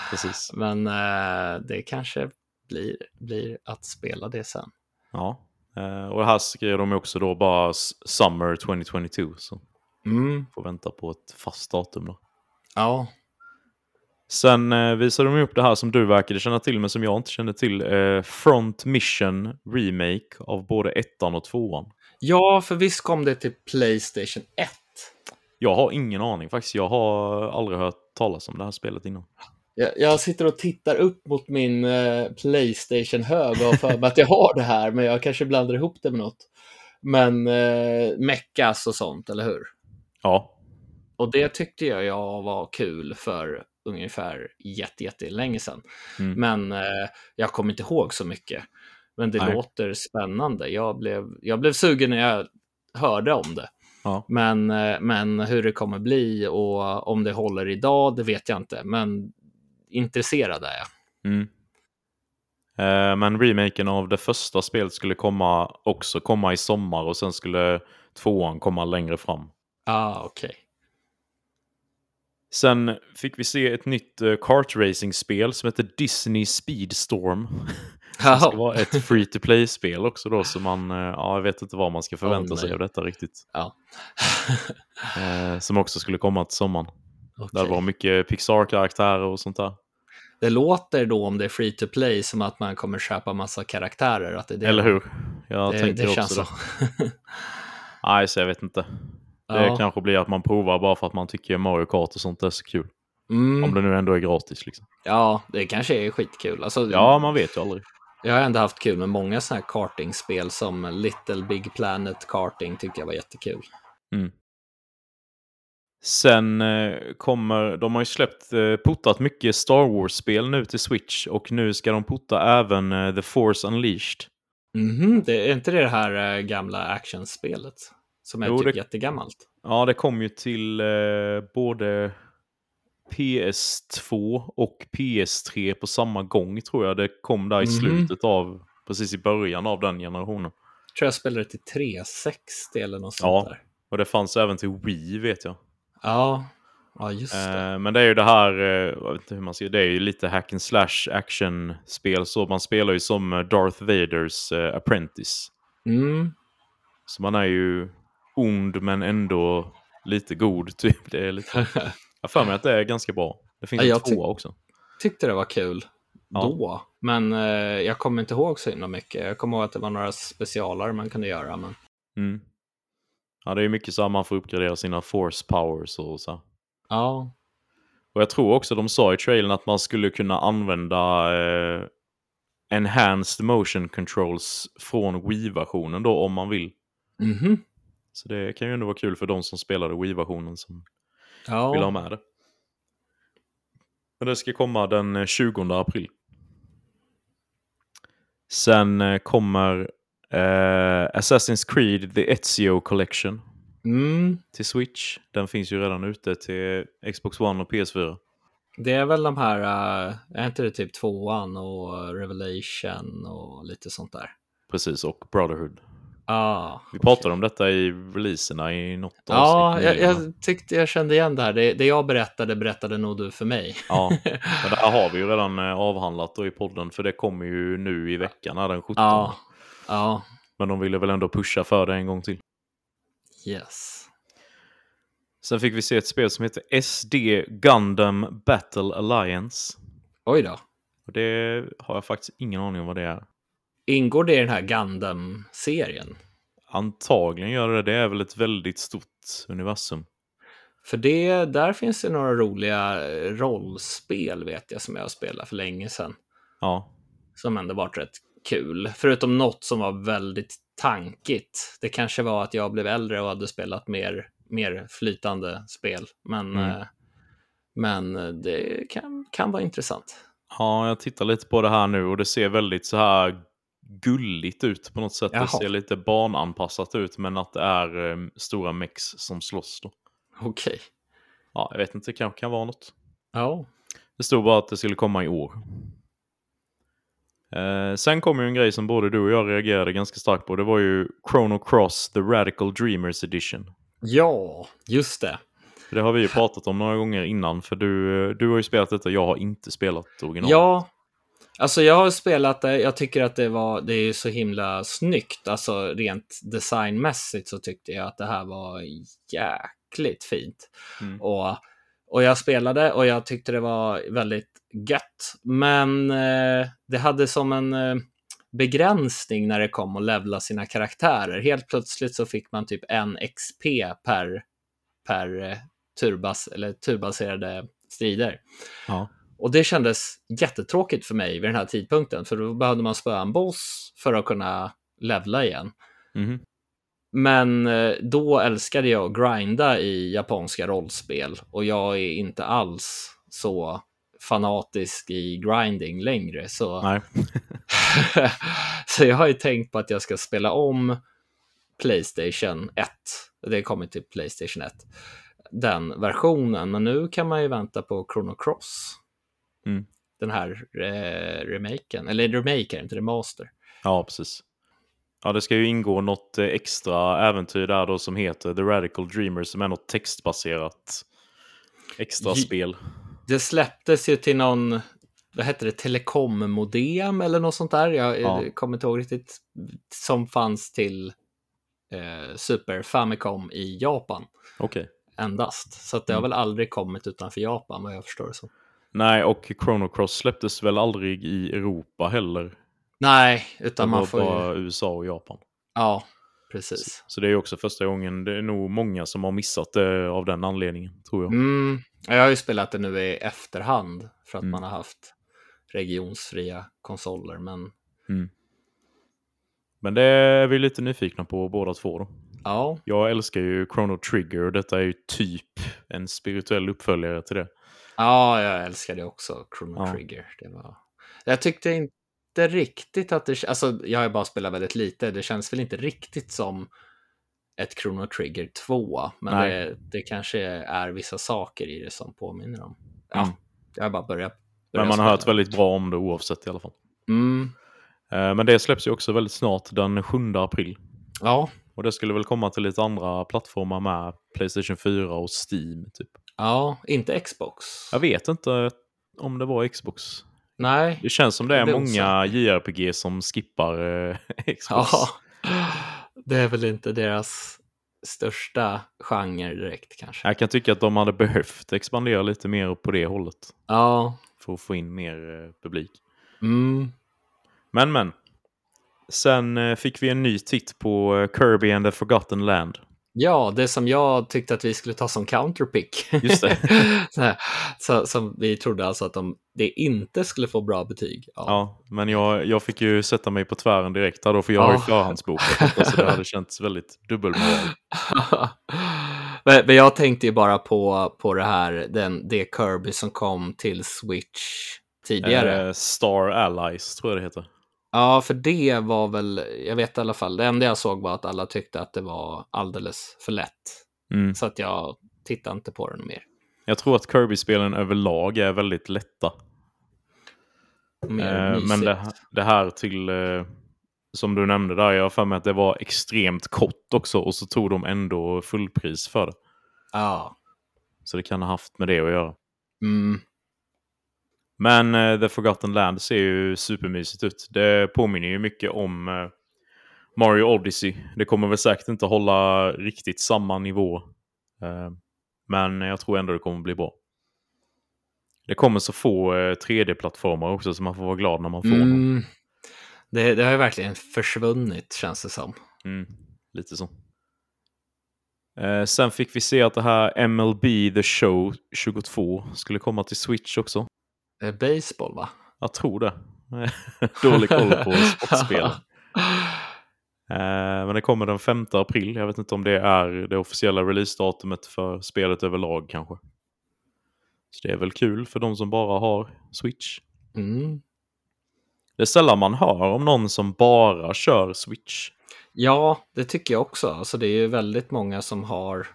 Precis. [laughs] men eh, det kanske blir, blir att spela det sen. Ja. Eh, och det här skrev de också då bara Summer 2022. Så Mm. får vänta på ett fast datum då. Ja. Sen eh, visade de upp det här som du verkade känna till men som jag inte kände till. Eh, Front Mission Remake av både ettan och tvåan. Ja, för visst kom det till Playstation 1. Jag har ingen aning faktiskt. Jag har aldrig hört talas om det här spelet innan. Jag, jag sitter och tittar upp mot min eh, Playstation-hög och för mig att jag har det här, men jag kanske blandar ihop det med något. Men eh, meckas och sånt, eller hur? Ja, Och det tyckte jag, jag var kul för ungefär jätte, jättelänge sedan. Mm. Men eh, jag kommer inte ihåg så mycket. Men det Nej. låter spännande. Jag blev, jag blev sugen när jag hörde om det. ja. Men, eh, men hur det kommer bli och om det håller idag, det vet jag inte. Men intresserad är jag. Mm. Eh, men remaken av det första spelet skulle komma också komma i sommar och sen skulle tvåan komma längre fram. Ah, okej. Sen fick vi se ett nytt uh, kartracing-spel som heter Disney Speedstorm. [laughs] Det ska vara ett free to play-spel också då, så man, eh, ja, jag vet inte vad man ska förvänta Åh, sig av detta riktigt. ja. [laughs] Eh, som också skulle komma till sommaren. Där Okej. det var mycket Pixar-karaktärer och sånt där. Det låter då om det är free to play som att man kommer köpa massa karaktärer. Att det det Eller hur? Jag Det, tänker det också känns det. så. [laughs] Nej, så jag vet inte. Det ja. kanske blir att man provar bara för att man tycker Mario Kart och sånt är så kul. Mm. Om det nu ändå är gratis liksom. ja, det kanske är skitkul. Alltså, Ja, man vet ju aldrig. Jag har ändå haft kul med många sådana här kartingspel som Little Big Planet Karting tyckte jag var jättekul. Sen eh, kommer, de har ju släppt, eh, puttat mycket Star Wars-spel nu till Switch och nu ska de putta även eh, The Force Unleashed. Mhm, det är inte det här gamla actionspelet? Som är Jo, typ det- jättegammalt. Ja, det kom ju till eh, både PS2 och PS3 på samma gång tror jag. Det kom där i Mhm. slutet av, precis i början av den generationen. tror jag spelade till 360 eller något Ja. sånt där. Och det fanns även till Wii vet jag. Ja, ja just det. Eh, men det är ju det här, eh, jag vet inte hur man säger, det är ju lite hack and slash action-spel. Så man spelar ju som eh, Darth Vaders eh, apprentice. Mm. Så man är ju ond men ändå lite god [laughs] typ. Det är lite... Jag för mig att det är ganska bra. Det finns Ja, jag tvåa också. Tyckte det var kul Ja. då, men eh, jag kommer inte ihåg så himla mycket. Jag kommer ihåg att det var några specialare man kunde göra, men Mm. Ja, det är mycket så att man får uppgradera sina force powers och så. ja. Och jag tror också de sa i trailern att man skulle kunna använda eh, enhanced motion controls från Wii-versionen då om man vill. Mhm. Så det kan ju ändå vara kul för de som spelade Wii-versionen som vill ha Ja. med det. Men det ska komma den eh, 20 april. Sen eh, kommer eh, Assassin's Creed The Ezio Collection Mm. till Switch. Den finns ju redan ute till Xbox One och PS4. Det är väl de här, uh, är inte det typ tvåan och Revelation och lite sånt där? Precis, och Brotherhood. Ah, Vi pratade om detta i releaserna i något Ja, avsnitt jag, nyligen. jag tyckte jag kände igen det här. Det, det jag berättade, berättade nog du för mig. Ja, [laughs] men det här har vi ju redan eh, avhandlat då i podden för det kommer ju nu i veckan, den 17. Ja, ja, Men de ville väl ändå pusha för det en gång till. yes. Sen fick vi se ett spel som heter SD Gundam Battle Alliance. Oj då. Och det har jag faktiskt ingen aning om vad det är. Ingår det i den här Gundam-serien? Antagligen gör det det. är väl ett väldigt stort universum. För det, där finns det några roliga eh, rollspel vet jag som jag har spelat för länge sedan. Ja. Som ändå varit rätt kul. Förutom något som var väldigt tankigt. Det kanske var att jag blev äldre och hade spelat mer, mer flytande spel. Men, Mm. eh, men det kan, kan vara intressant. Ja, jag tittar lite på det här nu och det ser väldigt så här gulligt ut på något sätt. Jaha. Det ser lite barnanpassat ut men att det är eh, stora mex som slåss då. Okej. Ja, jag vet inte, det kanske kan vara något. Ja. Det stod bara att det skulle komma i år. Eh, sen kom ju en grej som både du och jag reagerade ganska starkt på. Det var ju Chrono Cross The Radical Dreamers Edition. ja, just det. Det har vi ju pratat om några gånger innan. För du, du har ju spelat detta, jag har inte spelat original. Ja, alltså jag har spelat det. Jag tycker att det var, det är så himla snyggt. Alltså rent designmässigt så tyckte jag att det här var jäkligt fint. Mm. Och, och jag spelade och jag tyckte det var väldigt gött. Men eh, det hade som en eh, begränsning när det kom att levla sina karaktärer. Helt plötsligt så fick man typ en XP per, per eh, turbas, eller turbaserade strider. Ja. Och det kändes jättetråkigt för mig vid den här tidpunkten, för då behövde man spöa en boss för att kunna levla igen. Mhm. Men eh, då älskade jag att grinda i japanska rollspel och jag är inte alls så fanatisk i grinding längre. Så, [laughs] så jag har ju tänkt på att jag ska spela om Playstation 1. Det kommer till Playstation 1. Den versionen, men nu kan man ju vänta på Chrono Cross. Mm. Den här eh, remaken, eller remake är inte, remaster. Ja, precis. Ja, det ska ju ingå något eh, extra äventyr där då som heter The Radical Dreamers som är något textbaserat extra spel. Det släpptes ju till någon, vad hette det, telekommodem eller något sånt där. Jag Ja. kommer inte ihåg riktigt. Som fanns till eh, Super Famicom i Japan Okej. endast. Så det har Mm. väl aldrig kommit utanför Japan vad jag förstår det som. Nej, och Chrono Cross släpptes väl aldrig i Europa heller. Nej, utan man får bara USA och Japan. Ja, precis. Så det är också första gången, det är nog många som har missat det av den anledningen, tror jag. Mm, jag har ju spelat det nu i efterhand för att Mm. man har haft regionsfria konsoler. Men Men det är vi lite nyfikna på båda två då. ja, Jag älskar ju Chrono Trigger och detta är ju typ en spirituell uppföljare till det. Ja jag älskar det också, Chrono Ja. Trigger. Det var... Jag tyckte inte riktigt att det... Alltså, jag har bara spelat väldigt lite. Det känns väl inte riktigt som ett Chrono Trigger 2. Men det, det kanske är vissa saker i det som påminner om. Ja, Mm. jag har bara börjat. Men börjat man har hört väldigt bra om det oavsett i alla fall. Mm, Eh, Men det släpps ju också väldigt snart, den 7 april. ja, Och det skulle väl komma till lite andra plattformar med. Playstation 4 och Steam typ. Ja, inte Xbox. Jag vet inte om det var Xbox. Nej. Det känns som det är blir många JRPG som skippar eh, [laughs] Xbox. Ja, det är väl inte deras största genre direkt kanske. Jag kan tycka att de hade behövt expandera lite mer på det hållet. Ja, För att få in mer eh, publik. mm, Men men. Sen eh, fick vi en ny titt på Kirby and the Forgotten Land. Ja, det som jag tyckte att vi skulle ta som counterpick. Just det. [laughs] så, här, så, som vi trodde alltså att de, det inte skulle få bra betyg. Ja. Ja, men jag, jag fick ju sätta mig på tvären direkt då, för jag har ju Ja. förhandsbokat så det hade [laughs] känts väldigt dubbelmoral. [laughs] men, men jag tänkte ju bara på, på det här, den, det Kirby som kom till Switch tidigare. Eh, Star Allies tror jag det heter. Ja, för det var väl, jag vet i alla fall, det enda jag såg var att alla tyckte att det var alldeles för lätt. Mm. Så att jag tittade inte på den mer. Jag tror att Kirby-spelen överlag är väldigt lätta. Eh, men det, det här till, eh, som du nämnde där, jag har för mig att det var extremt kort också och så tog de ändå fullpris för det. Ja. Så det kan ha haft med det att göra. Mm. Men eh, The Forgotten Land ser ju supermysigt ut. Det påminner ju mycket om eh, Mario Odyssey. Det kommer väl säkert inte hålla riktigt samma nivå. Eh, men jag tror ändå det kommer bli bra. Det kommer så få eh, 3D-plattformar också så man får vara glad när man får dem. Mm. Det, det har ju verkligen försvunnit känns det som. Mm. lite så. Eh, sen fick vi se att det här MLB The Show 22 skulle komma till Switch också. Det är baseball va? Jag tror det. [laughs] Dålig koll på sportspel. [laughs] Eh, men det kommer den 5 april. Jag vet inte om det är det officiella releasedatumet för spelet överlag kanske. Så det är väl kul för de som bara har Switch. Mm. Det är sällan man hör om någon som bara kör Switch. Ja, det tycker jag också. Alltså, det är ju väldigt många som har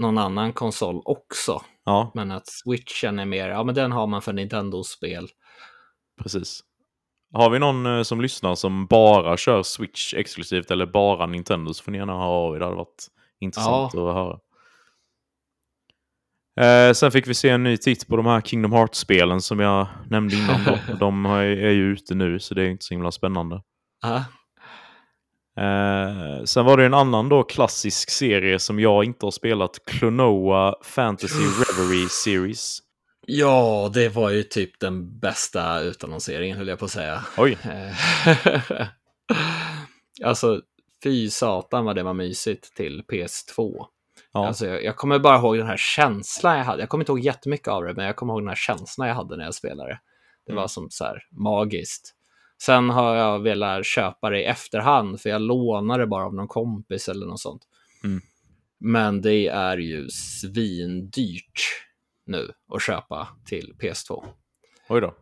någon annan konsol också. Ja, Men att switchen är mer, ja men den har man för Nintendo-spel. precis. Har vi någon eh, som lyssnar som bara kör Switch exklusivt eller bara Nintendo så får ni gärna höra av er. Det hade varit intressant att höra. Eh, sen fick vi se en ny titt på de här Kingdom Hearts-spelen som jag nämnde innan. [laughs] De är ju ute nu så det är inte så himla spännande. Ja. Eh, sen var det en annan då klassisk serie som jag inte har spelat. Klonoa Fantasy Reverie Series. ja, det var ju typ den bästa utannonseringen höll jag på att säga. Oj, Eh, [laughs] alltså, fy satan vad det var mysigt till PS2. ja. Alltså, jag, jag kommer bara ihåg den här känslan jag hade. Jag kommer inte ihåg jättemycket av det, men jag kommer ihåg den här känslan jag hade när jag spelade. Det var Mm. som så här magiskt. Sen har jag velat köpa det i efterhand, för jag lånade bara av någon kompis eller något sånt. Mm. Men det är ju svindyrt nu att köpa till PS2. Oj då.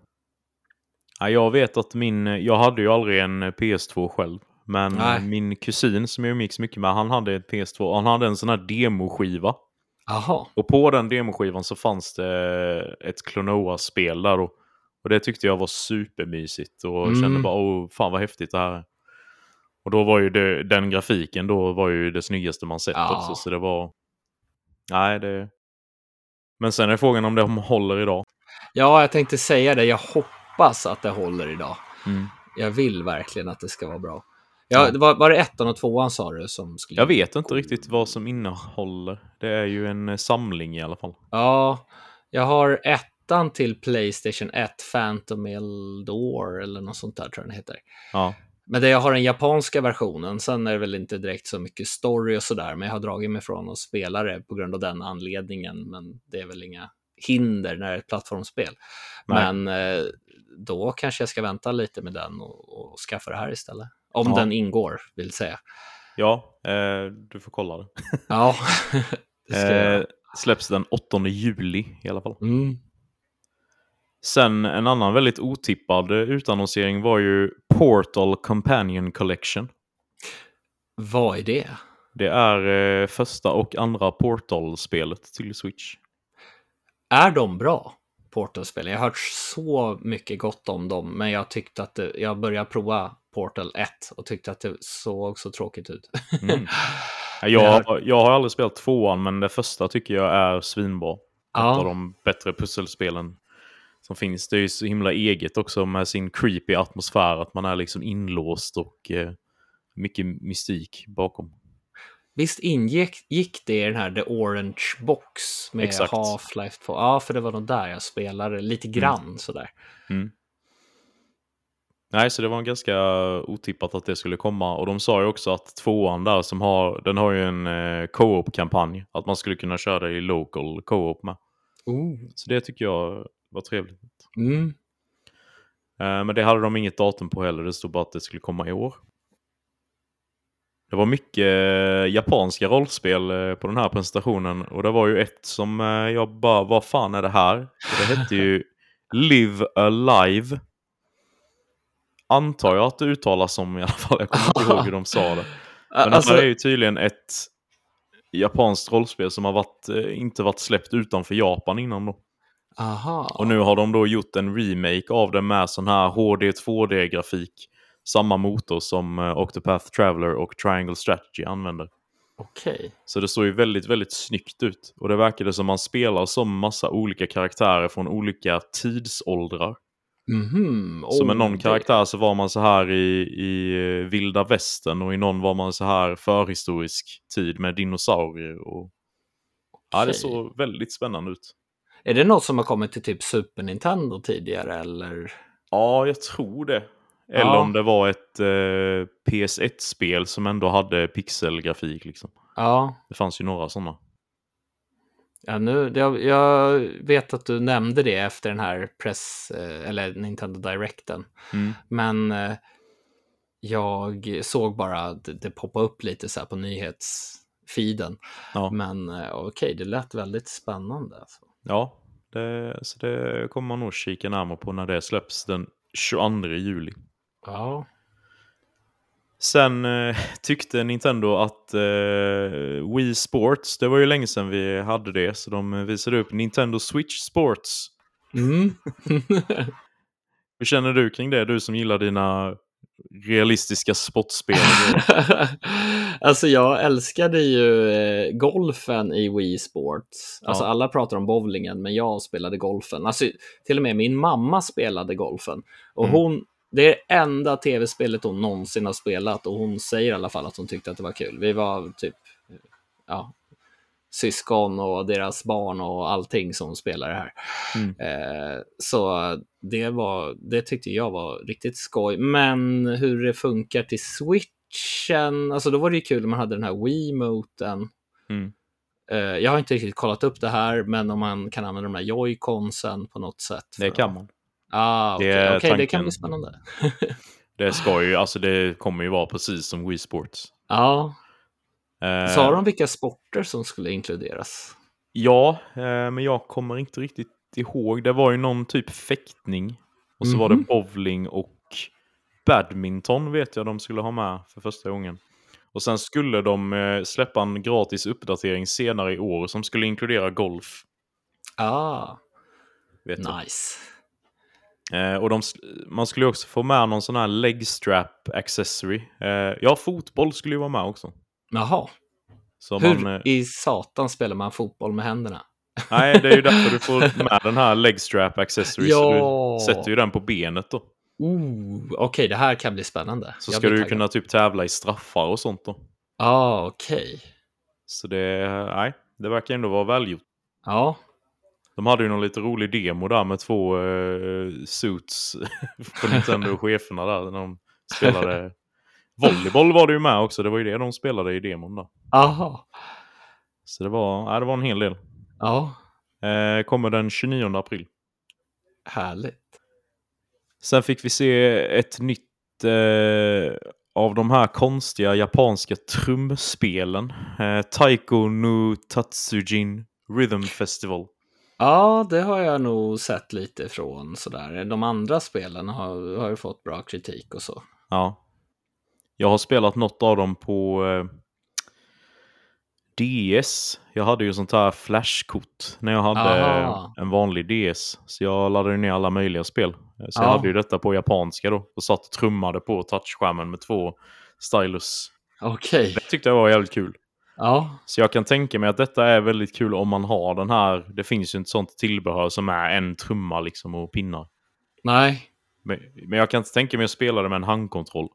Ja, jag vet att min, jag hade ju aldrig en PS2 själv. Men Nej. min kusin som jag umgicks mycket med, han hade ett PS2. Han hade en sån här demoskiva. Jaha, Och på den demoskivan så fanns det ett Klonoa-spel där. Och, och det tyckte jag var supermysigt. Och Mm. kände bara, oh, fan vad häftigt det här är. Och då var ju det, den grafiken då var ju det snyggaste man sett Ja. också. Så det var... Nej, det... Men sen är frågan om det håller idag. ja, jag tänkte säga det. Jag hoppas att det håller idag. Mm. Jag vill verkligen att det ska vara bra. Ja, var, var det ettan och tvåan sa du som skulle... Jag vet inte riktigt vad som innehåller. Det är ju en samling i alla fall. Ja, jag har ettan till Playstation 1, Phantom Eldor eller något sånt där tror jag den heter. Ja, Men det jag har den japanska versionen, sen är det väl inte direkt så mycket story och sådär, men jag har dragit mig från att spela det på grund av den anledningen, men det är väl inga hinder när det är ett plattformsspel. Nej. Men eh, då kanske jag ska vänta lite med den och, och skaffa det här istället. Om Ja. den ingår, vill säga. ja eh, du får kolla det. Ja, [laughs] det ska jag Eh, släpps den 8 juli i alla fall. Mm. Sen en annan väldigt otippad utannonsering var ju Portal Companion Collection. Vad är det? Det är eh, första och andra Portal-spelet till Switch. Är de bra? Portal-spelen. Jag har hört så mycket gott om dem, men jag tyckte att det, jag började prova Portal 1 och tyckte att det såg så tråkigt ut. Mm. [laughs] Ja, Jag har- Jag, har aldrig spelat tvåan, men det första tycker jag är svinbra. Ett av ja, de bättre pusselspelen som finns. Det är ju så himla eget också med sin creepy atmosfär, att man är liksom inlåst och eh, mycket mystik bakom. visst ingick gick det i den här The Orange Box med. Half-Life 2? Ja, för det var nog där jag spelade lite grann sådär. Mm. Nej, så det var ganska otippat att det skulle komma. Och de sa ju också att tvåan där som har, den har ju en eh, co-op-kampanj. Att man skulle kunna köra det i local co-op med. Så det tycker jag var trevligt. Mm. Eh, men det hade de inget datum på heller. Det stod bara att det skulle komma i år. Det var mycket eh, japanska rollspel eh, på den här presentationen. Och det var ju ett som jag bara, vad fan är det här? Det hette ju [laughs] Live Alive. Antar jag att det uttalas som i alla fall. Jag kommer inte ihåg hur de sa det. [laughs] Men Alltså, det här är ju tydligen ett japanskt rollspel som har varit, inte varit släppt utanför Japan innan då. Aha. Och nu har de då gjort en remake av det med sån här HD 2D-grafik. Samma motor som eh, Octopath Traveler och Triangle Strategy använder. Okej. Så det såg ju väldigt, väldigt snyggt ut. Och det verkade som man spelar som massa olika karaktärer från olika tidsåldrar. Mhm. Så med Oh, någon karaktär så var man så här i, i eh, vilda västern och i någon var man så här förhistorisk tid med dinosaurier. Och... Ja, det såg väldigt spännande ut. Är det något som har kommit till typ Super Nintendo tidigare eller? Ja, jag tror det. Eller Ja. om det var ett eh, PS1-spel som ändå hade pixelgrafik. Liksom. Ja, Det fanns ju några sådana. ja nu, jag, jag vet att du nämnde det efter den här press, eh, eller Nintendo Directen. Mm. Men eh, jag såg bara att det, poppade upp lite så här på nyhetsfeeden. Ja, Men eh, okej, det lät väldigt spännande. Alltså. Ja det, så det kommer man nog kika närmare på när det släpps den 22 juli. Ja. Sen eh, [laughs] tyckte Nintendo att eh, Wii Sports, det var ju länge sedan vi hade det, så de visade upp Nintendo Switch Sports. Mm. [laughs] Hur känner du kring det, du som gillar dina realistiska [laughs] sportspel? Alltså jag älskade ju eh, golfen i Wii Sports. Alltså Ja. alla pratar om bowlingen, men jag spelade golfen. Alltså till och med min mamma spelade golfen. Och Mm. hon, det är det enda tv-spelet hon någonsin har spelat och hon säger i alla fall att hon tyckte att det var kul. Vi var typ, ja, syskon och deras barn och allting som spelar det här. Mm. Eh, så det, var, det tyckte jag var riktigt skoj. Men hur det funkar till switchen, alltså då var det ju kul om man hade den här Wii-moten. Mm. Eh, jag har inte riktigt kollat upp det här, men om man kan använda de här joy-consen på något sätt. Det kan man. Ah, okej, Det är okej, det kan bli spännande. [laughs] Det ska ju, alltså det kommer ju vara precis som Wii Sports. Ja, Eh, sa de vilka sporter som skulle inkluderas? Ja, eh, men jag kommer inte riktigt ihåg. Det var ju någon typ fäktning. Och så var det Mhm. bowling och badminton vet jag de skulle ha med för första gången. Och sen skulle de eh, släppa en gratis uppdatering senare i år som skulle inkludera golf. Ah, Vet nice. Eh, och de, man skulle också få med någon sån här leg strap accessory. Eh, ja, fotboll skulle ju vara med också. Jaha, Så hur man, eh, i satan spelar man fotboll med händerna? nej, det är ju därför du får [laughs] med den här leg strap accessory. Så Ja. du sätter ju den på benet då. Oh, Okej, det här kan bli spännande. Så ska du kunna typ tävla i straffar och sånt då. Ah, okej. Så det, nej, det verkar ändå vara välgjort. Ja, De hade ju någon lite rolig demo där med två eh, suits [laughs] på Nintendo-cheferna där när de spelade. [laughs] Volleyboll var det ju med också, det var ju det de spelade i demon där. aha. Så det var, nej, det var en hel del. Ja, Eh, kommer den 29 april. härligt. Sen fick vi se ett nytt eh, av de här konstiga japanska trumspelen. Eh, Taiko no Tatsujin Rhythm Festival. Ja, det har jag nog sett lite från sådär. De andra spelen har, har ju fått bra kritik och så. Ja. Jag har spelat något av dem på eh, DS. Jag hade ju sånt här flashkort när jag hade Aha. en vanlig DS. Så jag laddade ner alla möjliga spel. Så jag Ja. hade ju detta på japanska då. Och satt och trummade på touchskärmen med två stylus. Okej. Det tyckte jag var jävligt kul. Ja, Så jag kan tänka mig att detta är väldigt kul om man har den här. Det finns ju inte sånt tillbehör som är en trumma liksom och pinnar. nej. Men, men jag kan inte tänka mig att spela det med en handkontroll.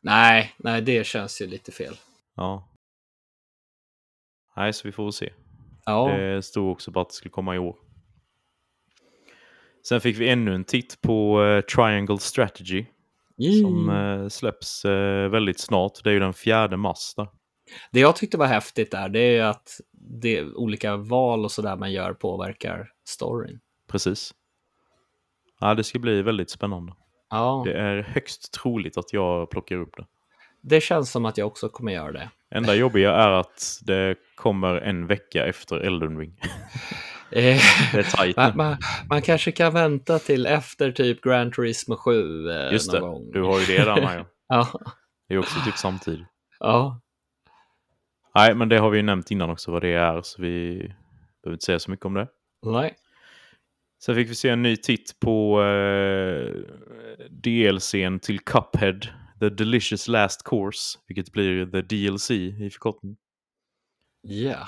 Nej, nej, det känns ju lite fel. Ja. Nej, så vi får se. Ja, Det stod också på att det skulle komma i år. Sen fick vi ännu en titt på eh, Triangle Strategy som Mm. eh, släpps eh, väldigt snart. Det är ju den fjärde mars där. Det jag tyckte var häftigt där, det är att det, olika val och sådär man gör påverkar storyn. Precis. Ja, det ska bli väldigt spännande. Ja, Det är högst troligt att jag plockar upp det. det känns som att jag också kommer göra det. Enda jobbiga är att det kommer en vecka efter Elden Ring. [laughs] Eh, Det är tajt man, man, man kanske kan vänta till efter typ Gran Turismo 7 eh, Just någon det, gång. du har ju det där [laughs] med. ja. Det är också typ samtidigt. ja, Nej, men det har vi ju nämnt innan också vad det är, så vi behöver inte säga så mycket om det. nej. Sen fick vi se en ny titt på eh, DLCn till Cuphead, The Delicious Last Course, vilket blir The DLC i förkortning. Ja. Eh,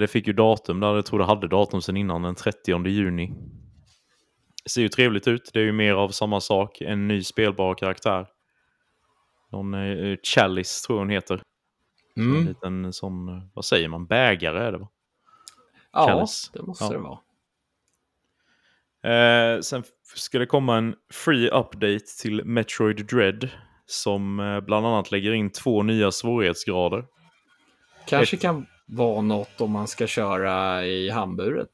det fick ju datum där, jag tror det hade datum sedan innan, den 30 juni. Det ser ju trevligt ut, det är ju mer av samma sak, en ny spelbar karaktär. Någon eh, Chalice tror jag hon heter. En Mm. liten sån, eh, vad säger man, bägare är det va? Ja, Chalice. det måste Ja. det vara. Eh, sen ska det komma en free update till Metroid Dread som eh, bland annat lägger in två nya svårighetsgrader. Kanske Ett- kan vara något om man ska köra i handburet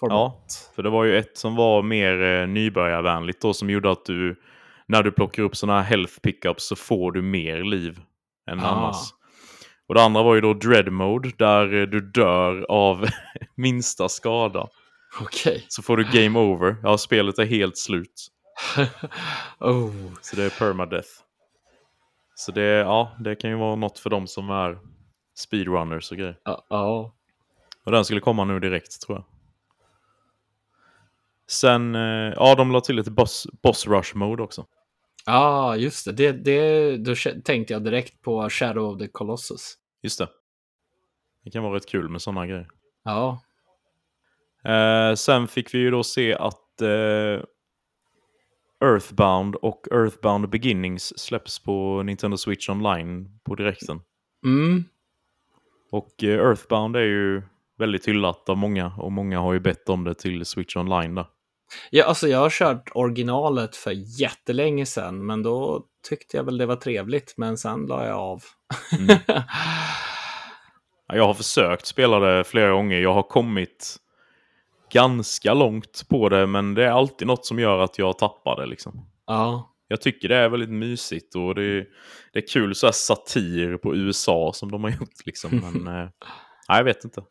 format. För det var ju ett som var mer eh, nybörjarvänligt då som gjorde att du när du plockar upp sådana här health pickups så får du mer liv än Ah. annars. Och det andra var ju då dread mode där eh, du dör av [laughs] minsta skada. Okej. Så får du game over. Ja, spelet är helt slut. [laughs] oh. Så det är permadeath. Så det, ja, det kan ju vara något för dem som är speedrunners och grejer. Ja, ja. Och den skulle komma nu direkt tror jag. Sen, eh, ja de la till ett boss, boss rush mode också. Ja, just det. det, det då tänkte jag direkt på Shadow of the Colossus. Just det. Det kan vara rätt kul med sådana grejer. Ja, Eh, sen fick vi ju då se att eh, Earthbound och Earthbound Beginnings släpps på Nintendo Switch Online på direkten. mm. Och eh, Earthbound är ju väldigt hyllat av många och många har ju bett om det till Switch Online där. ja alltså jag har kört originalet för jättelänge sedan, men då tyckte jag väl det var trevligt, men sen la jag av. Mm. Ja, Jag har försökt spela det flera gånger. Jag har kommit ganska långt på det, men det är alltid något som gör att jag tappar det. Liksom. ja, Jag tycker det är väldigt mysigt och det är, det är kul så här satir på USA som de har gjort. Liksom. Men [laughs] eh, nej, jag vet inte.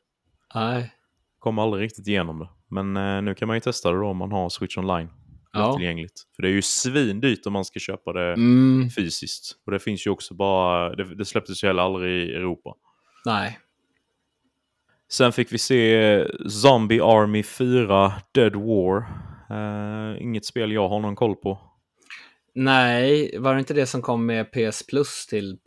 nej. Kommer aldrig riktigt igenom det. Men eh, nu kan man ju testa det då om man har Switch Online Ja. tillgängligt. För det är ju svindyrt om man ska köpa det Mm, fysiskt. Och det finns ju också bara, det, det släpptes ju heller aldrig i Europa. nej. Sen fick vi se eh, Zombie Army 4 Dead War. Eh, inget spel jag har någon koll på. Nej, var det inte det som kom med PS Plus till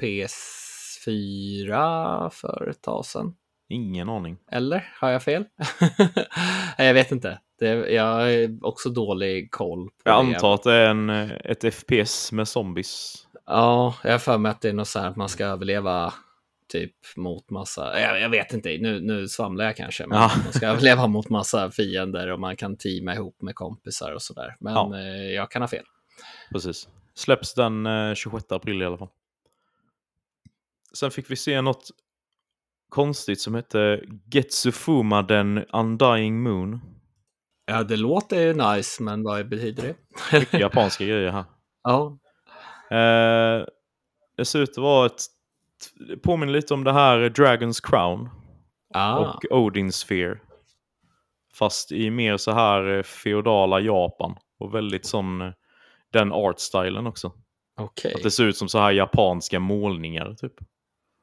PS4 för ett tag sedan? Ingen aning. Eller har jag fel? [laughs] Nej, jag vet inte. Det, jag har också dålig koll. På Jag det. antar att det är en, ett FPS med zombies. Ja, jag har för mig att det är något så här att man ska överleva typ mot massa, jag, jag vet inte, nu, nu svamlar jag kanske, men Ja. man ska överleva mot massa fiender och man kan teama ihop med kompisar och sådär. Men Ja. eh, jag kan ha fel. Precis. Släpps den eh, 26 april i alla fall. Sen fick vi se något konstigt som hette Getsufuma den Undying Moon. Ja, det låter ju nice, men vad betyder det? Mycket japanska grejer här. [laughs] Ja, Eh, det ser ut att vara ett... det Påminner lite om det här Dragon's Crown ah, och Odin Sphere. Fast i mer så här eh, feodala Japan. Och väldigt sån... Den artstylen också. okej. Att det ser ut som så här japanska målningar typ.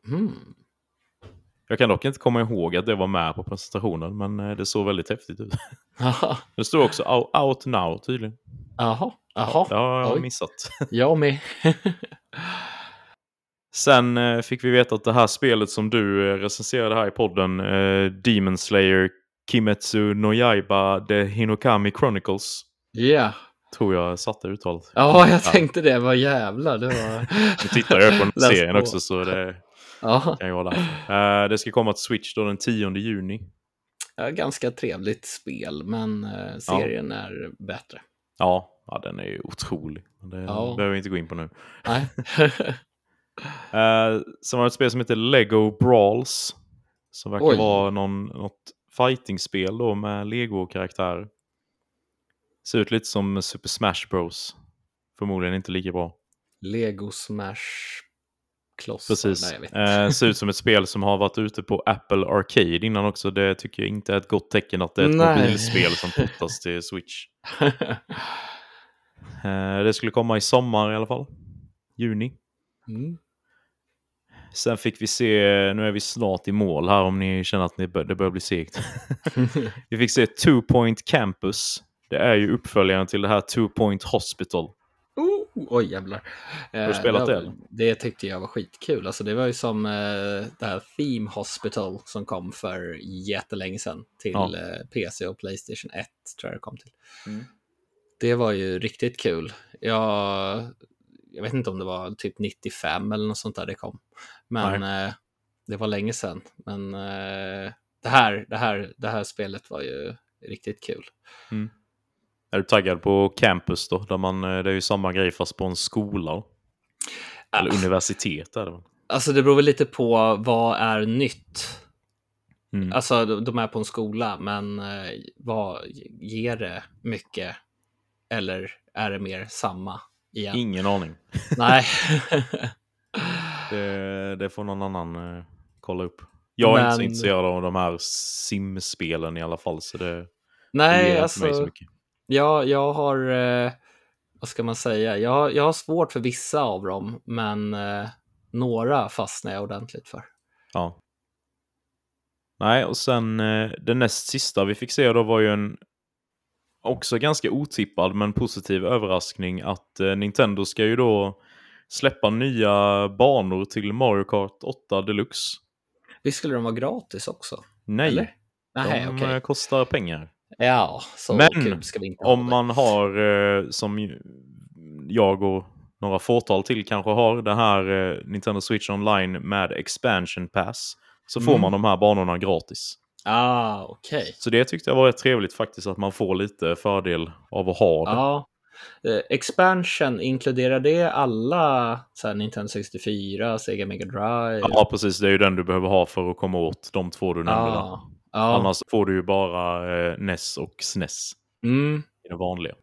Mm. Jag kan dock inte komma ihåg att det var med på presentationen, men eh, det såg väldigt häftigt ut. Jaha, [laughs] Det står också out, out now tydligen. jaha, jaha. Det har jag Oj. missat. [laughs] jag med. Sen eh, fick vi veta att det här spelet som du eh, recenserade här i podden, Demon Slayer Kimetsu no Yaiba The Hinokami Chronicles, Ja, tror jag satte uttalet. ja, jag tänkte det. Vad jävlar, det var... Nu tittar jag på [laughs] den serien på. också så det Ja, kan ju vara där. Eh, det ska komma till Switch då den 10 juni. ja, ganska trevligt spel, men eh, serien är bättre. Ja, ja, den är ju otrolig. Det Ja. behöver vi inte gå in på nu. Nej. Uh, sen var det ett spel som heter Lego Brawls. Som verkar Oj. vara någon, något fightingspel då med Lego-karaktärer. Ser ut lite som Super Smash Bros. Förmodligen inte lika bra. Lego Smash klossar. Precis. Nej, Eh, ser ut som ett spel som har varit ute på Apple Arcade innan också. Det tycker jag inte är ett gott tecken att det är ett Nej. mobilspel som portas till Switch. [laughs] Eh, det skulle komma i sommar i alla fall. Juni. mm. Sen fick vi se, nu är vi snart i mål här om ni känner att ni bör, det börjar bli segt. [laughs] vi fick se Two Point Campus. Det är ju uppföljaren till det här Two Point Hospital. Oh, oj jävlar. Har du spelat det, eller? Det tyckte jag var skitkul. Alltså, det var ju som eh, det här Theme Hospital som kom för jättelänge sedan till Ja. eh, PC och Playstation 1 tror jag det kom till. Mm. Det var ju riktigt kul. Jag, jag vet inte om det var typ 95 eller något sånt där det kom. Men eh, det var länge sedan. Men eh, det, här, det, här, det här spelet var ju riktigt kul. Är du taggad på Campus då? Där man, eh, det är ju samma grej fast på en skola. Eller Ah. universitet är det väl? Alltså det beror väl lite på vad är nytt. Mm. Alltså de- är på en skola, men eh, vad ger det mycket? Eller är det mer samma igen? Ingen aning. [laughs] Nej. Det, det får någon annan eh, kolla upp. Jag är inte så Men- intresserad av de här simspelen i alla fall. Så det, Nej, ger inte mig så alltså mycket. Jag, jag har, eh, vad ska man säga, jag, jag har svårt för vissa av dem, men eh, några fastnar jag ordentligt för. Ja. Nej, och sen eh, det näst sista vi fick se då var ju en också ganska otippad men positiv överraskning att eh, Nintendo ska ju då släppa nya banor till Mario Kart 8 Deluxe. Visst skulle de vara gratis också? Nej, Eller? Nej, de okej. eh, kostar pengar. Ja, så Men kul ska vi inte Om man har, eh, som jag och några fåtal till kanske har, det här eh, Nintendo Switch Online med Expansion Pass, så får Mm. man de här banorna gratis. Ah, okej. Så det tyckte jag var rätt trevligt faktiskt, att man får lite fördel av att ha det. Ja. Eh, expansion, inkluderar det alla så här, Nintendo 64, Sega Mega Drive? Ja, precis. Det är ju den du behöver ha för att komma åt de två du nämnde. där. Ja. Annars får du ju bara eh, NES och SNES Mm. i det vanliga.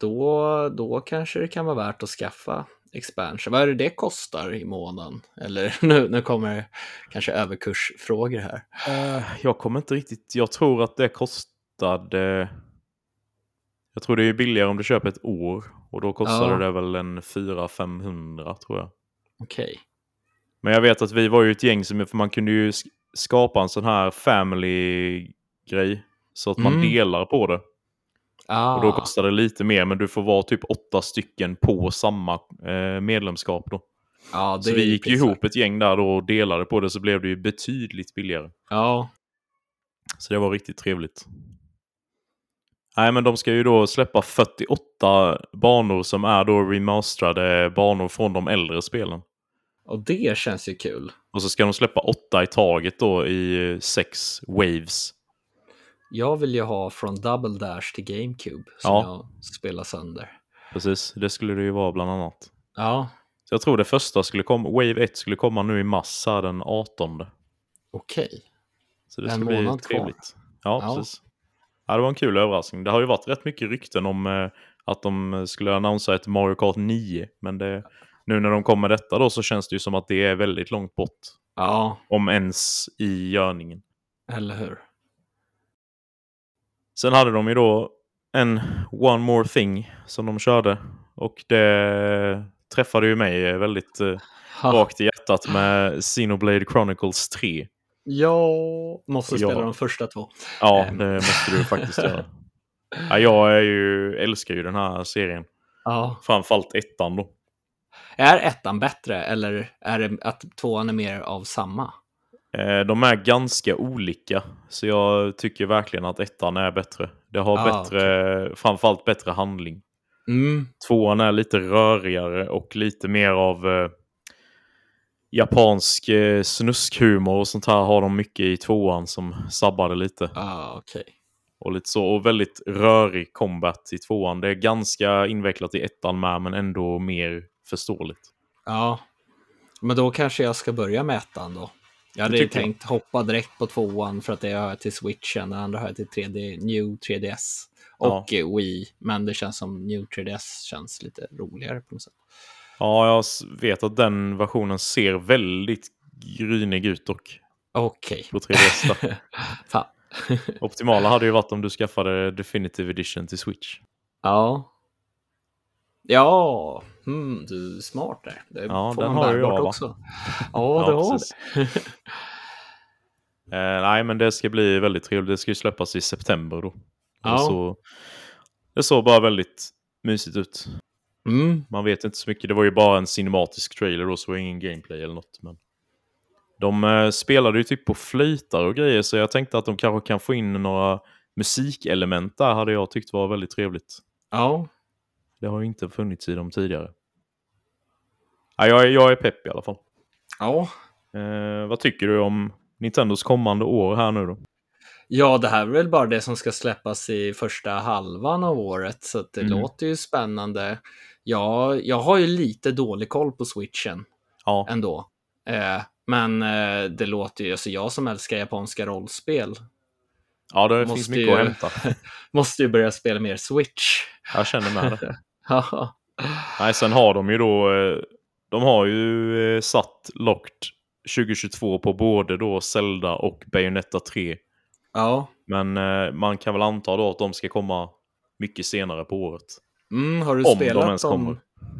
Då, då kanske det kan vara värt att skaffa expansion. Vad är det det kostar i månaden? Eller [laughs] nu, nu kommer kanske överkursfrågor här. Eh, jag kommer inte riktigt... Jag tror att det kostade... Jag tror det är billigare om du köper ett år. Och då kostade Ja. det väl en 400-500 tror jag. Okej. Men jag vet att vi var ju ett gäng som... För man kunde ju skapa en sån här family-grej. Så att man Mm. delar på det. Ah, Och då kostar det lite mer, men du får vara typ åtta stycken på samma eh, medlemskap då. det Så vi gick ju ihop ett gäng där då och delade på det så blev det ju betydligt billigare. Ja, Så det var riktigt trevligt. Nej, men de ska ju då släppa 48 banor som är då remasterade banor från de äldre spelen. och det känns ju kul. Och så ska de släppa åtta i taget då i eh, sex waves. Jag vill ju ha från Double Dash till GameCube som Ja. jag spelar sönder. Precis, det skulle det ju vara bland annat. Ja, Så jag tror det första skulle komma, Wave 1 skulle komma nu i mars den 18. okej. Så det En ska bli månad kvar. trevligt. Ja, Ja. precis. Ja, det var en kul överraskning. Det har ju varit rätt mycket rykten om eh, att de skulle annonsera ett Mario Kart 9. Men det, nu när de kommer detta då så känns det ju som att det är väldigt långt bort. Ja, Om ens i görningen. eller hur? Sen hade de ju då en One More Thing som de körde. Och det träffade ju mig väldigt eh, rakt i hjärtat med Xenoblade Chronicles 3. jag måste Ja. spela de första två. Ja, Ehm. det måste du faktiskt göra. Ja, jag är ju, älskar ju den här serien. Ja. Framförallt ettan då. Är ettan bättre eller är det att tvåan är mer av samma? Eh, De är ganska olika, så jag tycker verkligen att ettan är bättre. Det har Ah, bättre, framförallt bättre handling. Mm. Tvåan är lite rörigare och lite mer av eh, japansk eh, snuskhumor och sånt här har de mycket i tvåan som sabbade lite. Ah, okej. Och lite så, och väldigt rörig combat i tvåan. Det är ganska invecklat i ettan med, men ändå mer förståeligt. Ja, men då kanske jag ska börja med ettan då. Jag hade ju tycker jag. tänkt hoppa direkt på tvåan för att det har jag till switchen, det andra har jag till 3D, New 3DS och eh, Wii. Men det känns som New 3DS känns lite roligare på något sätt. Ja, jag vet att den versionen ser väldigt grynig ut dock. Okej. På 3DS där. [laughs] Fan. Optimala hade ju varit om du skaffade Definitive Edition till Switch. Ja. Ja, hmm, du är smart där. Det Ja, får den man har jag, va? också. Ja, det har precis. det. [laughs] Eh, nej, men det ska bli väldigt trevligt. Det ska ju släppas i september då. Ja. Och så, det såg bara väldigt mysigt ut. Mm. Man vet inte så mycket. Det var ju bara en cinematisk trailer då, så ingen gameplay eller något. Men de eh, spelade ju typ på flöjtar och grejer, så jag tänkte att de kanske kan få in några musikelement där, hade jag tyckt var väldigt trevligt. Ja, Det har ju inte funnits i dem tidigare. Ja, jag, är, jag är pepp i alla fall. ja. Eh, vad tycker du om Nintendos kommande år här nu då? Ja, det här är väl bara det som ska släppas i första halvan av året, så att det Mm. låter ju spännande. Ja, jag har ju lite dålig koll på switchen Ja, ändå. Eh, men eh, det låter ju, alltså jag som älskar japanska rollspel ja det måste finns mycket ju- att hämta. [laughs] måste ju börja spela mer switch. Jag känner med det. [laughs] Nej, sen har de ju då... eh, De har ju eh, satt Locked 2022 på både då Zelda och Bayonetta 3. ja. Men eh, man kan väl anta då att de ska komma mycket senare på året. Mm, har du Om de spelat ens de, kommer.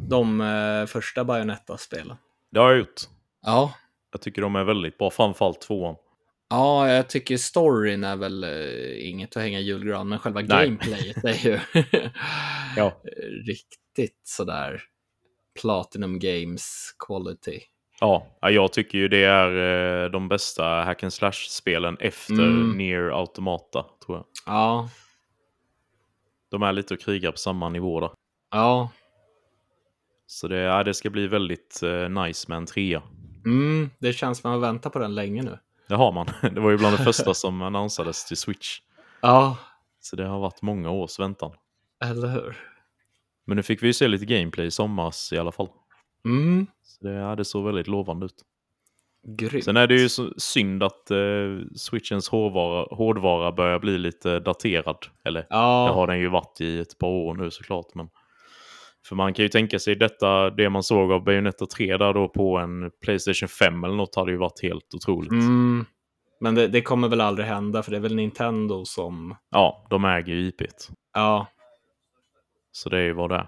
de eh, första Bayonetta-spelen? Det har jag gjort. Ja. Jag tycker de är väldigt bra, framförallt tvåan. Ja, jag tycker storyn är väl eh, inget att hänga i julgran, men själva Nej. gameplayet är ju [laughs] Ja. [laughs] riktigt sådär Platinum Games quality. Ja, ja, jag tycker ju det är eh, de bästa hack and slash-spelen efter Mm. Near Automata, tror jag. Ja, De är lite och krigar på samma nivå där. ja, Så det, ja, det ska bli väldigt eh, nice med en trea. mm, det känns som att man har väntat på den länge nu. Det har man. [laughs] Det var ju bland det första som annonsades till Switch. Ja, Så det har varit många års väntan. eller hur? Men nu fick vi ju se lite gameplay i somras i alla fall. Mm, Så det, ja, det såg väldigt lovande ut. grymt. Sen är det ju så synd att eh, Switchens hårdvara, hårdvara börjar bli lite daterad. Eller det Ja, har den ju varit i ett par år nu såklart. Men... För man kan ju tänka sig detta, det man såg av Bayonetta 3 där då på en Playstation 5 eller något hade ju varit helt otroligt. mm, men det, det kommer väl aldrig hända, för det är väl Nintendo som... Ja, de äger ju IP't. Ja, Så det är ju vad det är.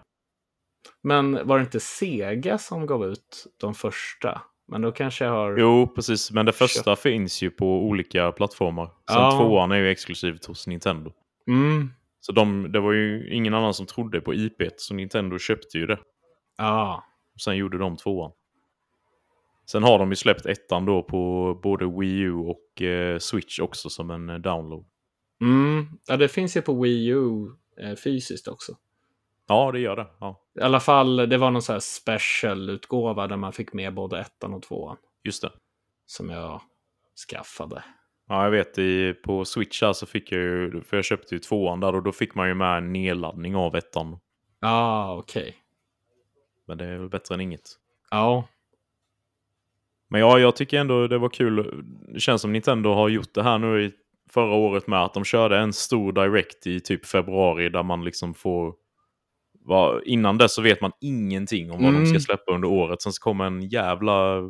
men var det inte Sega som gav ut de första? Men då kanske jag har... Jo, precis. Men det första finns ju på olika plattformar. Sen Ja. tvåan är ju exklusivt hos Nintendo. Mm, Så de, det var ju ingen annan som trodde på IP't, så Nintendo köpte ju det. ja, Sen gjorde de tvåan. Sen har de ju släppt ettan då på både Wii U och eh, Switch också som en eh, download. mm, ja, det finns ju på Wii U eh, fysiskt också. Ja, det gör det. Ja, I alla fall, det var någon så här special-utgåva där man fick med både ettan och tvåan. just det. Som jag skaffade. Ja, jag vet i, på Switch så fick jag ju, för jag köpte ju tvåan där och då fick man ju med en nedladdning av ettan. Ja, ah, okej. Men det är väl bättre än inget. Ja, Men ja, jag tycker ändå det var kul. Det känns som Nintendo har gjort det här nu i förra året med att de körde en stor direct i typ februari där man liksom får... Va, innan dess så vet man ingenting om vad de ska Mm. släppa under året. Sen så kommer en jävla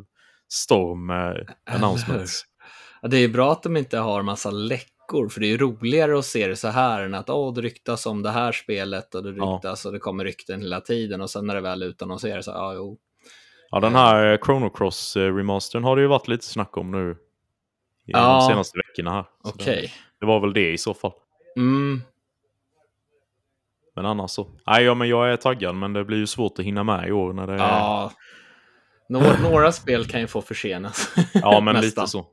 storm med announcements. [laughs] Ja, det är bra att de inte har massa läckor, för det är roligare att se det så här än att åh, det ryktas om det här spelet och det Ja. ryktas och det kommer rykten hela tiden och sen när det väl utannonseras så ja, jo. Ja, den här eh, Chrono Cross eh, remastern har det ju varit lite snack om nu. I Ja. de senaste veckorna här. Okej. Det, det var väl det i så fall. Mm, Men annars så. Nej, ja, men jag är taggad men det blir ju svårt att hinna med i år när det är... ja. Några, några spel kan ju få försenas. [laughs] Ja, men [laughs] lite så.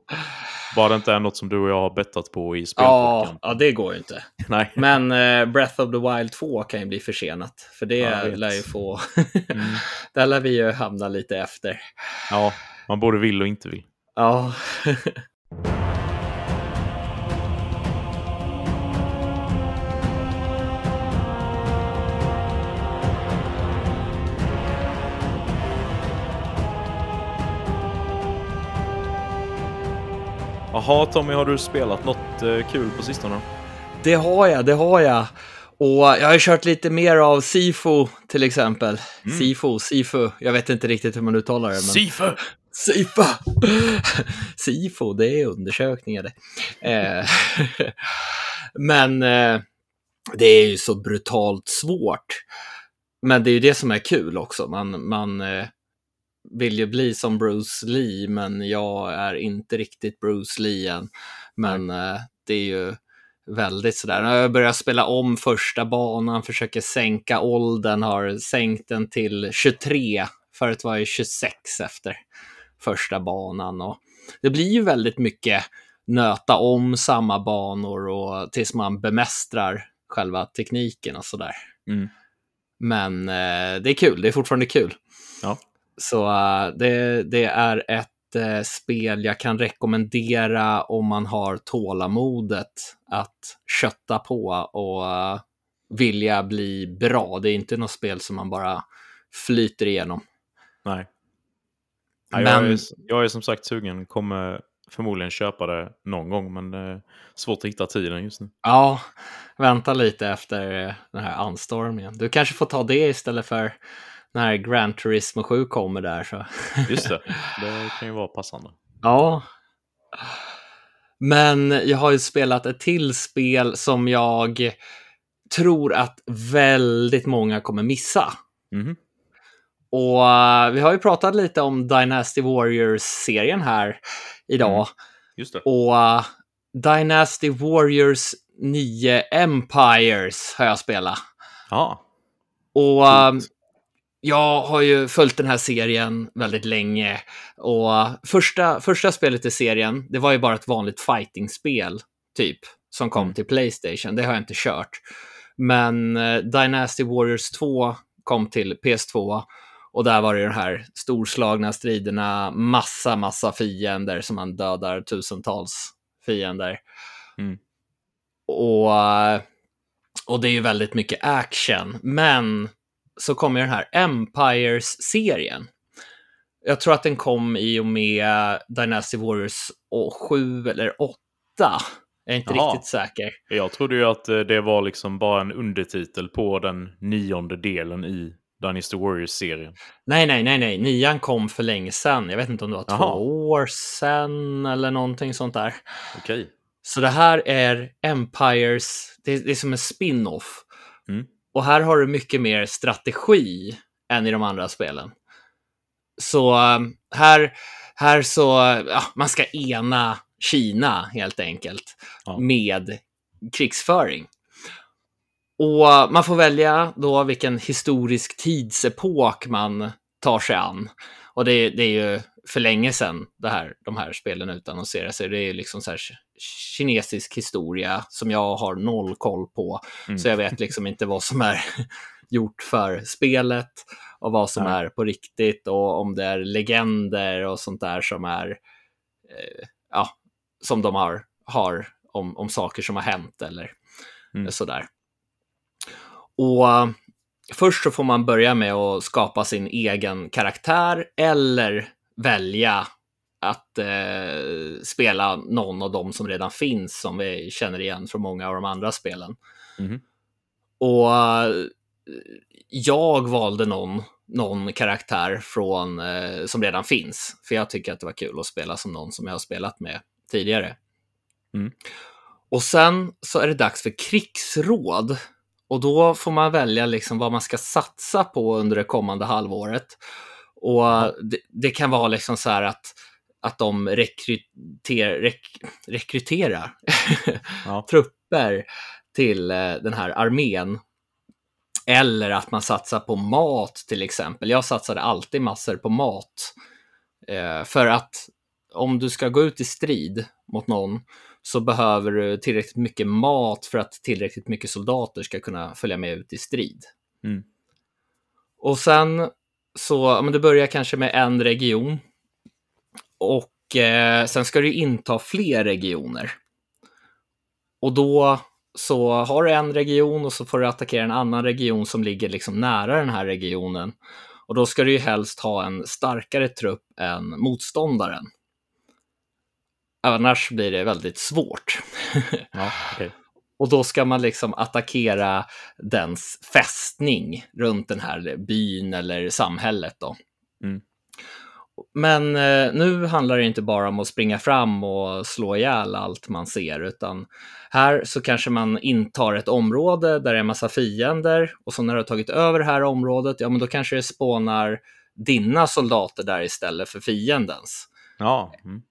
Bara det inte är något som du och jag har bettat på i Ja, spelpodden. ja, det går ju inte. [laughs] Nej. Men eh, Breath of the Wild 2 kan ju bli försenat. För det Ja, lär ju få... [laughs] Mm. Där lär vi ju hamna lite efter. Ja, man både vill och inte vill. Ja. [laughs] Jaha, Tommy, har du spelat något eh, kul på sistone? Det har jag, det har jag. Och jag har kört lite mer av Sifo till exempel. Mm. Sifo, Sifu. Jag vet inte riktigt hur man uttalar det. Men... Sifu! [laughs] Sifa! Sifo, [laughs] det är undersökningar det. Eh, [laughs] Men eh, det är ju så brutalt svårt. Men det är ju det som är kul också. Man, man eh, vill ju bli som Bruce Lee, men jag är inte riktigt Bruce Lee än. Men eh, det är ju väldigt sådär. Jag börjat spela om första banan, försöker sänka åldern, har sänkt den till 23. Förut var jag 26 efter första banan. Och det blir ju väldigt mycket nöta om samma banor och tills man bemästrar själva tekniken och sådär. Mm. Men eh, det är kul, det är fortfarande kul. Ja. Så eh, det, det är ett eh, spel jag kan rekommendera om man har tålamodet att kötta på och eh, vilja bli bra. Det är inte något spel som man bara flyter igenom. Nej. Men- jag, är, jag är som sagt sugen, kommer förmodligen köpa det någon gång, men det är svårt att hitta tiden just nu. Ja, vänta lite efter den här anstormningen. Du kanske får ta det istället för när Gran Turismo 7 kommer där. Så. Just det, [laughs] det kan ju vara passande. Ja. Men jag har ju spelat ett till spel som jag tror att väldigt många kommer missa. Mhm. Och eh, vi har ju pratat lite om Dynasty Warriors-serien här idag. Mm. Just det. Och eh, Dynasty Warriors 9 Empires har jag spelat. Ja, Och eh, Coolt. Jag har ju följt den här serien väldigt länge. Och första, första spelet i serien, det var ju bara ett vanligt fighting-spel, typ, som kom Mm. till Playstation. Det har jag inte kört. Men eh, Dynasty Warriors 2 kom till PS2. Och där var det de här storslagna striderna, massa, massa fiender som man dödar tusentals fiender. Mm. Och, eh, och det är ju väldigt mycket action. Men så kommer den här Empires-serien. Jag tror att den kom i och med Dynasty Warriors 7 eller 8. Jag är inte Jaha. riktigt säker. jag trodde ju att eh, det var liksom bara en undertitel på den nionde delen i Dynasty Warriors-serien. Nej, nej, nej, nej. Nian kom för länge sedan. Jag vet inte om det var Jaha. två år sedan eller någonting sånt där. Okej. Så det här är Empires, det är, det är som en spin-off. Och här har du mycket mer strategi än i de andra spelen. Så um, här, här så, ja, man ska ena Kina helt enkelt Ja. med krigsföring. Och man får välja då vilken historisk tidsepok man tar sig an. Och det, det är ju för länge sedan det här, de här spelen utannonserades. Det är liksom så här kinesisk historia som jag har noll koll på. Mm. Så jag vet liksom inte vad som är [laughs] gjort för spelet och vad som Nej. är på riktigt och om det är legender och sånt där som är eh, ja, som de har, har om, om saker som har hänt eller Mm. sådär. Och eh, först så får man börja med att skapa sin egen karaktär eller välja att eh, spela någon av dem som redan finns som vi känner igen från många av de andra spelen. Mhm. Och jag valde någon, någon karaktär från, eh, som redan finns, för jag tycker att det var kul att spela som någon som jag har spelat med tidigare. Mm. Och sen så är det dags för krigsråd. Och då får man välja liksom vad man ska satsa på under det kommande halvåret. Och det, det kan vara liksom så här att, att de rekryter, rek, rekryterar Ja. [laughs] trupper till eh, den här armén. Eller att man satsar på mat till exempel. Jag satsade alltid massor på mat. Eh, för att om du ska gå ut i strid mot någon så behöver du tillräckligt mycket mat för att tillräckligt mycket soldater ska kunna följa med ut i strid. Mm. Och sen så, ja, men du börjar kanske med en region. Och eh, sen ska du inta fler regioner. Och då så har du en region och så får du attackera en annan region som ligger liksom nära den här regionen. Och då ska du ju helst ha en starkare trupp än motståndaren. Annars blir det väldigt svårt. Ja, okay. Och då ska man liksom attackera dens fästning runt den här byn eller samhället då. Mm. Men eh, nu handlar det inte bara om att springa fram och slå ihjäl allt man ser, utan här så kanske man intar ett område där det är massa fiender och så när du har tagit över det här området, ja men då kanske det spånar dina soldater där istället för fiendens. Ja. Mm.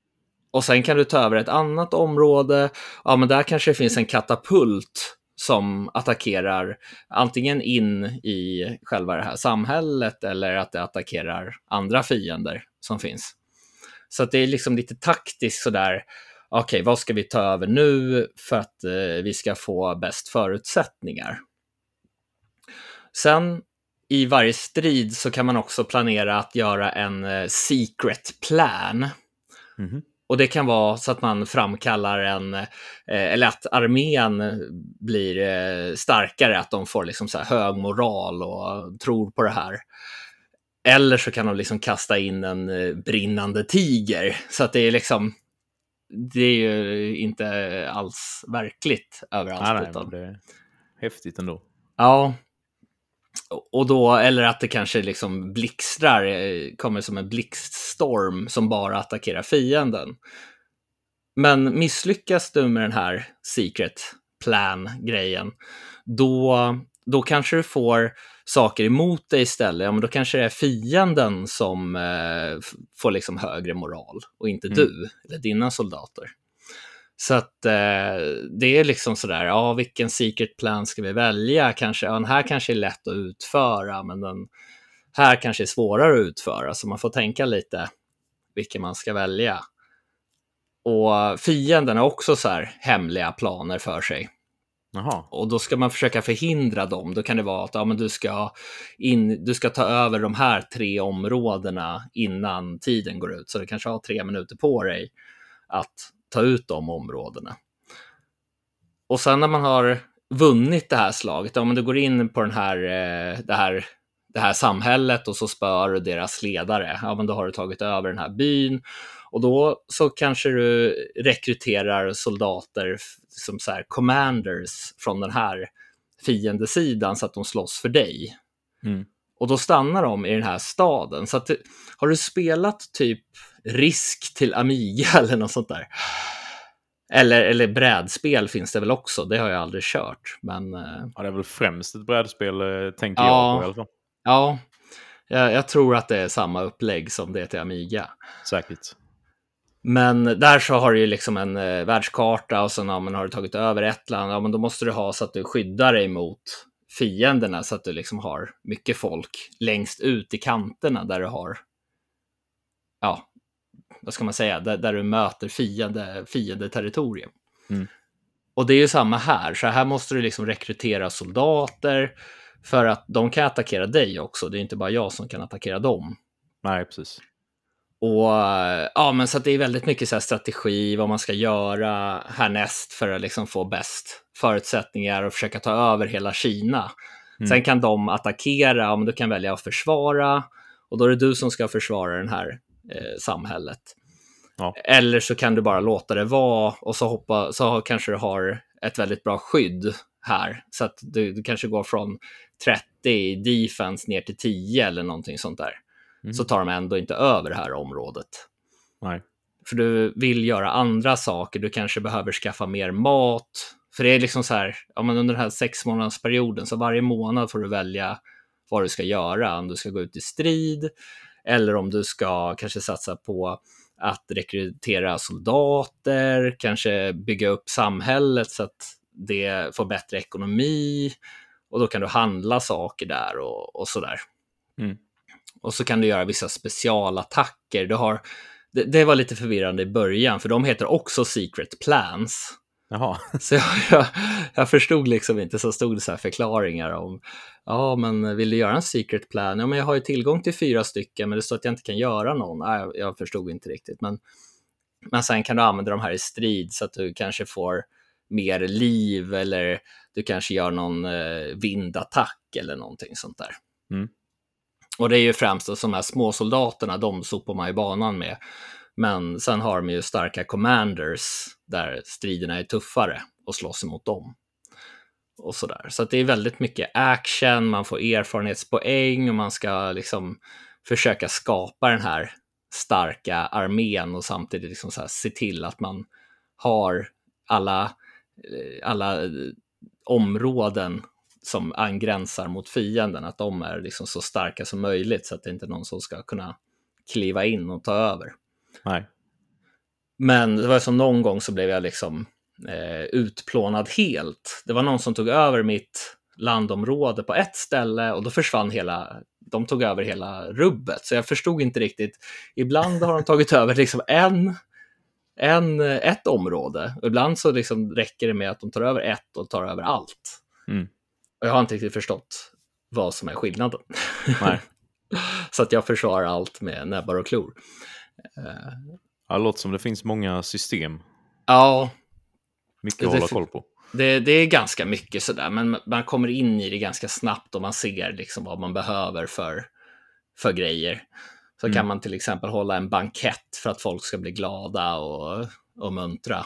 Och sen kan du ta över ett annat område. Ja, men där kanske det finns en katapult som attackerar antingen in i själva det här samhället eller att det attackerar andra fiender som finns. Så att det är liksom lite taktiskt sådär. Okej, vad ska vi ta över nu för att eh, vi ska få bäst förutsättningar? Sen i varje strid så kan man också planera att göra en eh, secret plan Mhm. Och det kan vara så att man framkallar en, eh, eller att armén blir eh, starkare, att de får liksom så här hög moral och tror på det här. Eller så kan de liksom kasta in en eh, brinnande tiger. Så att det är liksom, det är ju inte alls verkligt överallt. Nej, nej, det är häftigt ändå. Ja. Och då, eller att det kanske liksom blixtrar, eh, kommer som en blixtstorm som bara attackerar fienden. Men misslyckas du med den här secret plan-grejen, då, då kanske du får saker emot dig istället. Ja, men då kanske det är fienden som eh, får liksom högre moral och inte Mm. du eller dina soldater. Så att eh, det är liksom sådär, ja vilken secret plan ska vi välja? Kanske, ja, den här kanske är lätt att utföra, men den här kanske är svårare att utföra, så man får tänka lite vilken man ska välja. Och fienden har också så här hemliga planer för sig. Jaha. Och då ska man försöka förhindra dem. Då kan det vara att ja, men du, ska in, du ska ta över de här tre områdena innan tiden går ut. Så du kanske har tre minuter på dig att ta ut de områdena. Och sen när man har vunnit det här slaget, ja men du går in på den här, eh, det, här, det här samhället och så spör du deras ledare. Ja men då har du tagit över den här byn. Och då så kanske du rekryterar soldater som så här commanders från den här fiendesidan så att de slåss för dig. Mm. Och då stannar de i den här staden. Så att, har du spelat typ Risk till Amiga [laughs] eller något sånt där? Eller, eller brädspel finns det väl också, det har jag aldrig kört. Men eh, Ja, det är väl främst ett brädspel, eh, tänker Ja. jag på i alla fall. ja, jag, jag tror att det är samma upplägg som det till Amiga. Säkert. Men där så har du ju liksom en eh, världskarta och sen ja, men har du tagit över ett land, ja men då måste du ha så att du skyddar dig mot fienderna så att du liksom har mycket folk längst ut i kanterna där du har, ja, vad ska man säga, där, där du möter fiende, fiendeterritorium. Mm. Och det är ju samma här, så här måste du liksom rekrytera soldater för att de kan attackera dig också, det är inte bara jag som kan attackera dem. Nej, precis. Och ja, men så det är väldigt mycket så strategi, vad man ska göra härnäst för att liksom få bäst förutsättningar och försöka ta över hela Kina. Mm. Sen kan de attackera, om du kan välja att försvara och då är det du som ska försvara det här eh, samhället. Ja. Eller så kan du bara låta det vara och så, hoppa, så kanske du har ett väldigt bra skydd här. Så att du, du kanske går från 30 i defense ner till 10 eller någonting sånt där Mm. så tar de ändå inte över det här området. Nej. För du vill göra andra saker, du kanske behöver skaffa mer mat. För det är liksom så här, ja, men under den här sex månadersperioden, så varje månad får du välja vad du ska göra. Om du ska gå ut i strid eller om du ska kanske satsa på att rekrytera soldater, kanske bygga upp samhället så att det får bättre ekonomi och då kan du handla saker där och, och sådär. Mm. Och så kan du göra vissa specialattacker. Du har, det, det var lite förvirrande i början, för de heter också secret plans. Jaha. [laughs] Så jag, jag, jag förstod liksom inte, så stod det så här förklaringar om, ja men vill du göra en secret plan? Ja men jag har ju tillgång till fyra stycken, men det står att jag inte kan göra någon. Nej, jag, jag förstod inte riktigt, men, men sen kan du använda de här i strid så att du kanske får mer liv eller du kanske gör någon eh, vindattack eller någonting sånt där. Mm. Och det är ju främst de här småsoldaterna, de sopar man ju banan med. Men sen har de ju starka commanders där striderna är tuffare och slåss emot dem. Och sådär. Så att det är väldigt mycket action, man får erfarenhetspoäng och man ska liksom försöka skapa den här starka armén och samtidigt liksom så här se till att man har alla, eh, alla eh, områden som angränsar mot fienden, att de är liksom så starka som möjligt så att det inte är någon som ska kunna kliva in och ta över. Nej. Men det var som någon gång så blev jag liksom eh, utplånad helt. Det var någon som tog över mitt landområde på ett ställe och då försvann hela, de tog över hela rubbet. Så jag förstod inte riktigt. Ibland har de tagit [laughs] över liksom en, en, ett område. Och ibland så liksom räcker det med att de tar över ett och tar över allt. Mm. Och jag har inte riktigt förstått vad som är skillnaden. [laughs] Så att jag försvarar allt med näbbar och klor. Ja, det låter som det finns många system. Ja, Mycket Det att hålla koll på. det, det är ganska mycket sådär, men man kommer in i det ganska snabbt och man ser liksom vad man behöver för, för grejer. Så Mm. kan man till exempel hålla en bankett för att folk ska bli glada och, och muntra.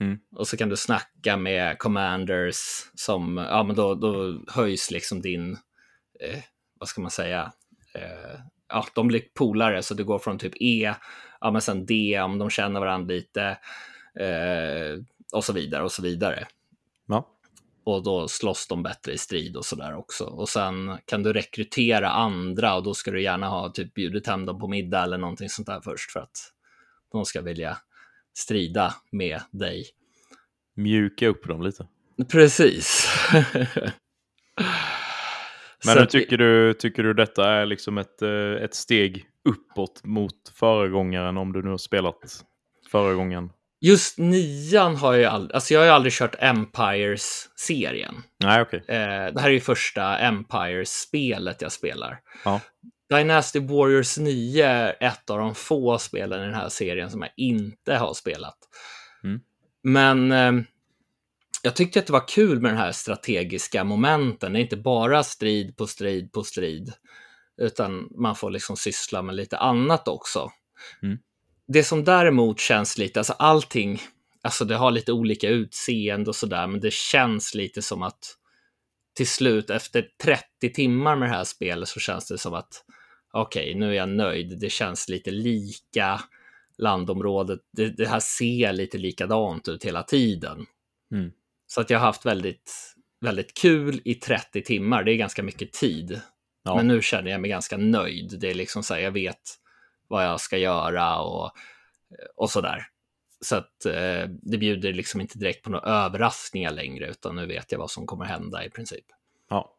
Mm. Och så kan du snacka med commanders som, ja men då, då höjs liksom din, eh, vad ska man säga, eh, ja de blir polare så det går från typ E, ja men sen D om de känner varandra lite, eh, och så vidare och så vidare. Ja. Och då slåss de bättre i strid och sådär också. Och sen kan du rekrytera andra och då ska du gärna ha typ bjudit hem dem på middag eller någonting sånt där först för att de ska vilja strida med dig. Mjuka upp dem lite. Precis. [laughs] Men tycker, du, tycker du detta är liksom ett, eh, ett steg uppåt mot föregångaren om du nu har spelat föregångaren? Just nian har jag ju aldrig, alltså jag har ju aldrig kört Empires-serien. Nej, okej. Eh, det här är ju första Empires-spelet jag spelar. Ja. Dynasty Warriors 9 är ett av de få spelen i den här serien som jag inte har spelat. Mm. Men eh, jag tyckte att det var kul med den här strategiska momenten. Det är inte bara strid på strid på strid, utan man får liksom syssla med lite annat också. Mm. Det som däremot känns lite, alltså allting, alltså det har lite olika utseende och sådär, men det känns lite som att till slut efter 30 timmar med det här spelet så känns det som att okej, nu är jag nöjd. Det känns lite lika landområdet. Det, det här ser lite likadant ut hela tiden. Mm. Så att jag har haft väldigt, väldigt kul i 30 timmar. Det är ganska mycket tid. Ja. Men nu känner jag mig ganska nöjd. Det är liksom så här, jag vet vad jag ska göra och, och så där. Så att eh, det bjuder liksom inte direkt på några överraskningar längre, utan nu vet jag vad som kommer hända i princip. Ja.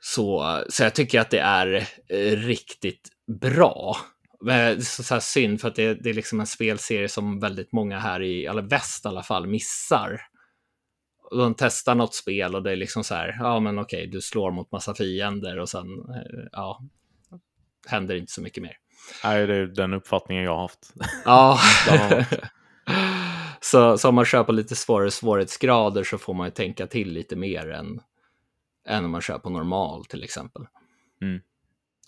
Så, så jag tycker att det är eh, riktigt bra. Men det är så, så här synd för att det, det är liksom en spelserie som väldigt många här i, eller väst i alla fall, missar. Och De testar något spel och det är liksom så här, ja men okej, du slår mot massa fiender och sen, eh, ja, händer inte så mycket mer. Nej, det är den uppfattningen jag har haft. Ja. [laughs] [laughs] Så, så om man kör på lite svårare svårighetsgrader så får man ju tänka till lite mer än, än om man kör på normal till exempel. Mm.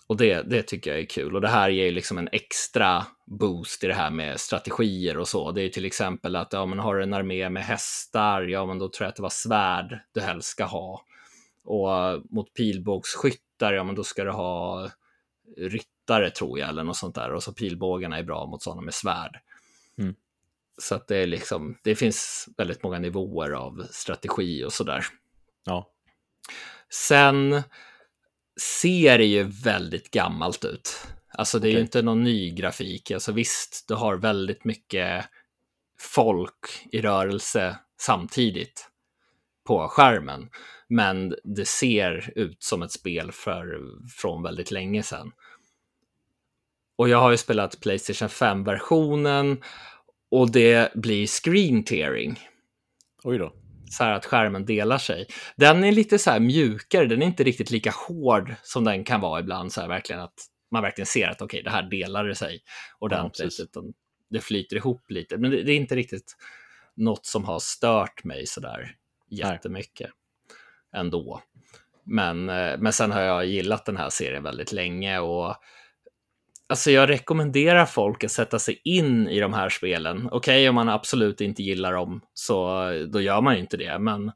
Och det, det tycker jag är kul. Och det här ger ju liksom en extra boost i det här med strategier och så. Det är till exempel att ja, men har du en armé med hästar, ja men då tror jag att det var svärd du helst ska ha. Och mot pilbågsskyttar, ja men då ska du ha ryttare tror jag, eller något sånt där. Och så pilbågarna är bra mot sådana med svärd. Mm. Så att det är liksom, det finns väldigt många nivåer av strategi och sådär. Ja. Sen ser det ju väldigt gammalt ut. Alltså det är ju Okej. inte någon ny grafik. Alltså visst, du har väldigt mycket folk i rörelse samtidigt på skärmen. Men det ser ut som ett spel för, från väldigt länge sedan. Och jag har ju spelat Playstation 5-versionen och det blir screen tearing Oj då. så här att skärmen delar sig. Den är lite så här mjukare, den är inte riktigt lika hård som den kan vara ibland, så här verkligen att man verkligen ser att okej, det här delar det sig ordentligt, precis. utan det flyter ihop lite. Men det, det är inte riktigt något som har stört mig så där jättemycket ändå. Men, eh, men sen har jag gillat den här serien väldigt länge och Alltså jag rekommenderar folk att sätta sig in i de här spelen. Okej, om man absolut inte gillar dem så då gör man inte det. Men,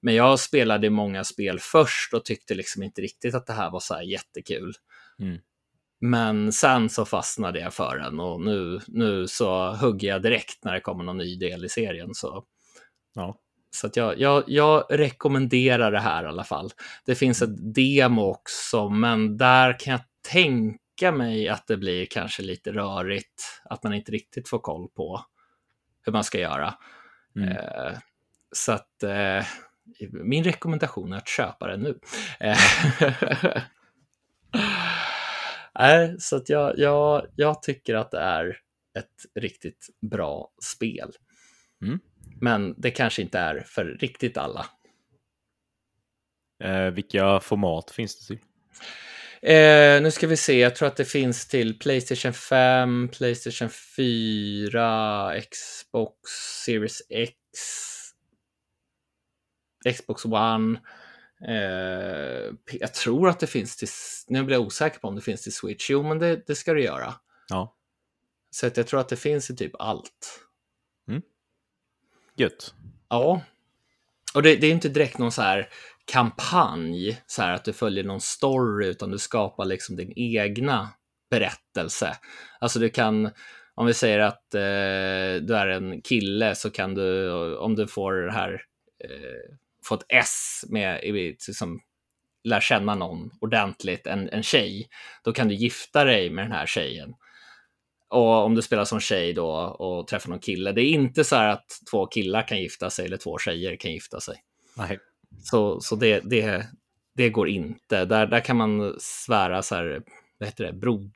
men jag spelade många spel först och tyckte liksom inte riktigt att det här var så här jättekul. Mm. Men sen så fastnade jag för den och nu, nu så hugger jag direkt när det kommer någon ny del i serien. Så, Ja. så att jag, jag, jag rekommenderar det här i alla fall. Det finns ett demo också, men där kan jag tänka mig att det blir kanske lite rörigt, att man inte riktigt får koll på hur man ska göra. Mm. Eh, så att eh, min rekommendation är att köpa det nu. [laughs] Nej, så att jag, jag, jag tycker att det är ett riktigt bra spel. Mm. Men det kanske inte är för riktigt alla. Eh, vilka format finns det till? Eh, nu ska vi se, jag tror att det finns till Playstation 5, Playstation 4, Xbox Series X, Xbox One. Eh, jag tror att det finns till, nu blir jag osäker på om det finns till Switch. Jo, men det, det ska det göra. Ja. Så att jag tror att det finns i typ allt. Gött. Ja. Och det, det är inte direkt någon så här kampanj, så här att du följer någon story, utan du skapar liksom din egna berättelse. Alltså du kan, om vi säger att eh, du är en kille så kan du, om du får det här, eh, få ett S med, liksom, lär känna någon ordentligt, en, en tjej, då kan du gifta dig med den här tjejen. Och om du spelar som tjej då och träffar någon kille, det är inte så här att två killar kan gifta sig eller två tjejer kan gifta sig. Nej. Så, så det, det, det går inte. Där, där kan man svära så här, vad heter det, brod,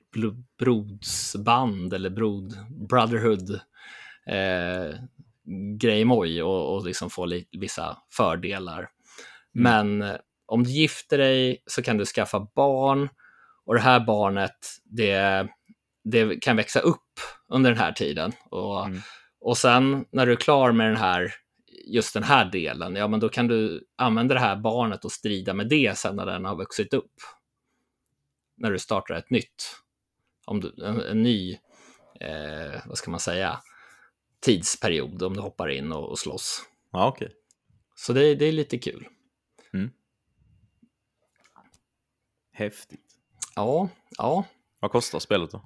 brodsband eller brod, brotherhood eh, grejmoj och, och liksom få vissa fördelar. Men eh, om du gifter dig så kan du skaffa barn och det här barnet, det, det kan växa upp under den här tiden. Och, Mm. och sen när du är klar med den här, just den här delen, ja men då kan du använda det här barnet och strida med det sen när den har vuxit upp. När du startar ett nytt, om du, en, en ny, eh, vad ska man säga, tidsperiod om du hoppar in och, och slåss. Ja, okej. Så det, det är lite kul. Häftigt. Ja, ja. Vad kostar spelet då?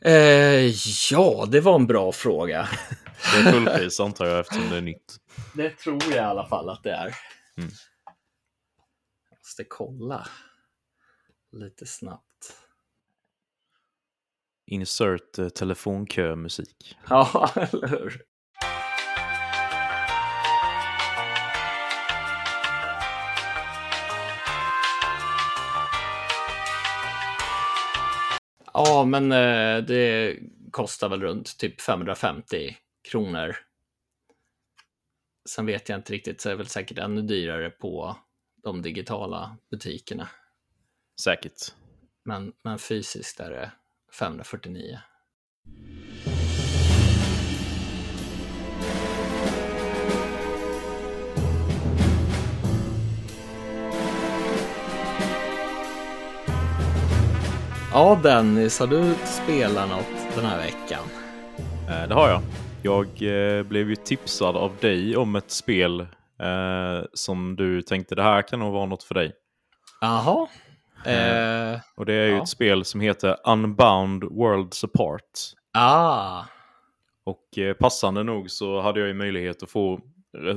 Eh, ja, det var en bra fråga. [laughs] Det är fullpris antar jag eftersom det är nytt. Det tror jag i alla fall att det är. Mm. Jag måste kolla lite snabbt. Insert eh, telefonkö-musik. [laughs] Ja, eller hur? Ja, men eh, det kostar väl runt typ 550 kronor. Sen vet jag inte riktigt, så är det väl säkert ännu dyrare på de digitala butikerna. Säkert. Men, men fysiskt är det 549. Ja, Dennis, har du spelat något den här veckan? Eh, det har jag. Jag eh, blev ju tipsad av dig om ett spel eh, som du tänkte det här kan nog vara något för dig. Jaha. Eh, Och det är ju Ja. ett spel som heter Unbound Worlds Apart. ah, Och eh, passande nog så hade jag ju möjlighet att få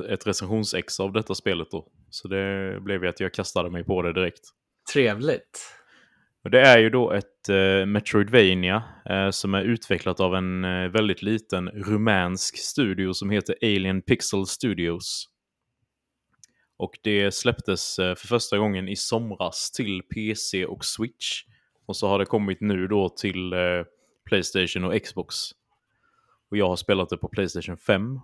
ett recensionsex av detta spelet då. Så det blev ju att jag kastade mig på det direkt. trevligt. Och det är ju då ett eh, Metroidvania eh, som är utvecklat av en eh, väldigt liten rumänsk studio som heter Alien Pixel Studios. Och det släpptes eh, för första gången i somras till PC och Switch. Och så har det kommit nu då till eh, Playstation och Xbox. Och jag har spelat det på Playstation 5.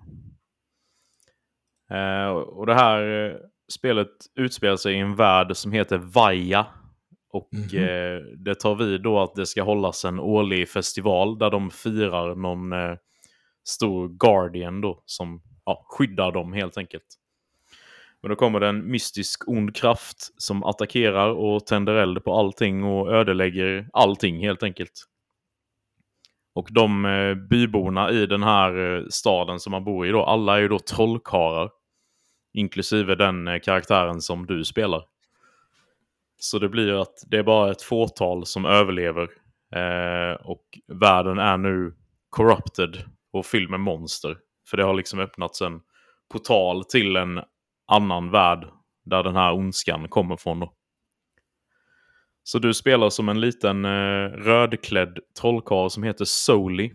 Eh, och det här spelet utspelar sig i en värld som heter Vaja. Och Mhm. eh, det tar vid då att det ska hållas en årlig festival där de firar någon eh, stor Guardian då som ja, skyddar dem helt enkelt. Men då kommer det en mystisk ond kraft som attackerar och tänder eld på allting och ödelägger allting helt enkelt. Och de eh, byborna i den här eh, staden som man bor i då, alla är ju då trollkarlar. Inklusive den eh, karaktären som du spelar. Så det blir att det är bara ett fåtal som överlever. Eh, och världen är nu corrupted och fylld med monster. För det har liksom öppnats en portal till en annan värld där den här ondskan kommer från. Då. Så du spelar som en liten eh, rödklädd trollkarl som heter Soli.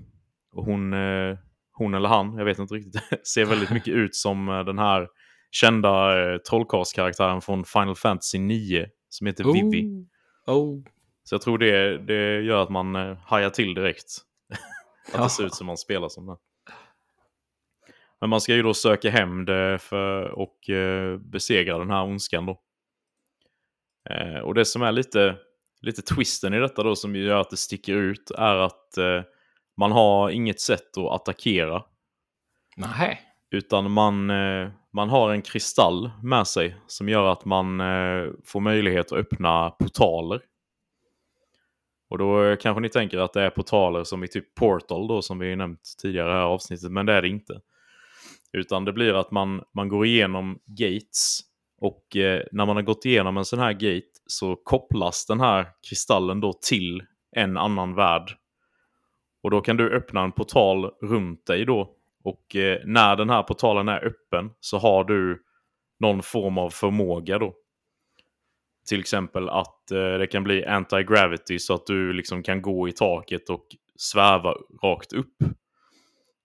Och hon, eh, hon eller han, jag vet inte riktigt, [laughs] ser väldigt mycket ut som eh, den här kända eh, trollkarlskaraktären från Final Fantasy 9 som heter Vivi. Oh. oh. Så jag tror det, det gör att man eh, hajar till direkt. [laughs] att det ser ut som man spelar som den. Men man ska ju då söka hem det för, och eh, besegra den här ondskan då. Eh, och det som är lite lite twisten i detta då som gör att det sticker ut är att eh, man har inget sätt att attackera. Nej. Utan man, eh, man har en kristall med sig som gör att man eh, får möjlighet att öppna portaler. Och då eh, kanske ni tänker att det är portaler som i typ Portal då som vi nämnt tidigare i det här avsnittet, men det är det inte. Utan det blir att man, man går igenom gates och eh, när man har gått igenom en sån här gate så kopplas den här kristallen då till en annan värld. Och då kan du öppna en portal runt dig då. Och eh, när den här portalen är öppen så har du någon form av förmåga då. Till exempel att eh, det kan bli anti-gravity så att du liksom kan gå i taket och sväva rakt upp.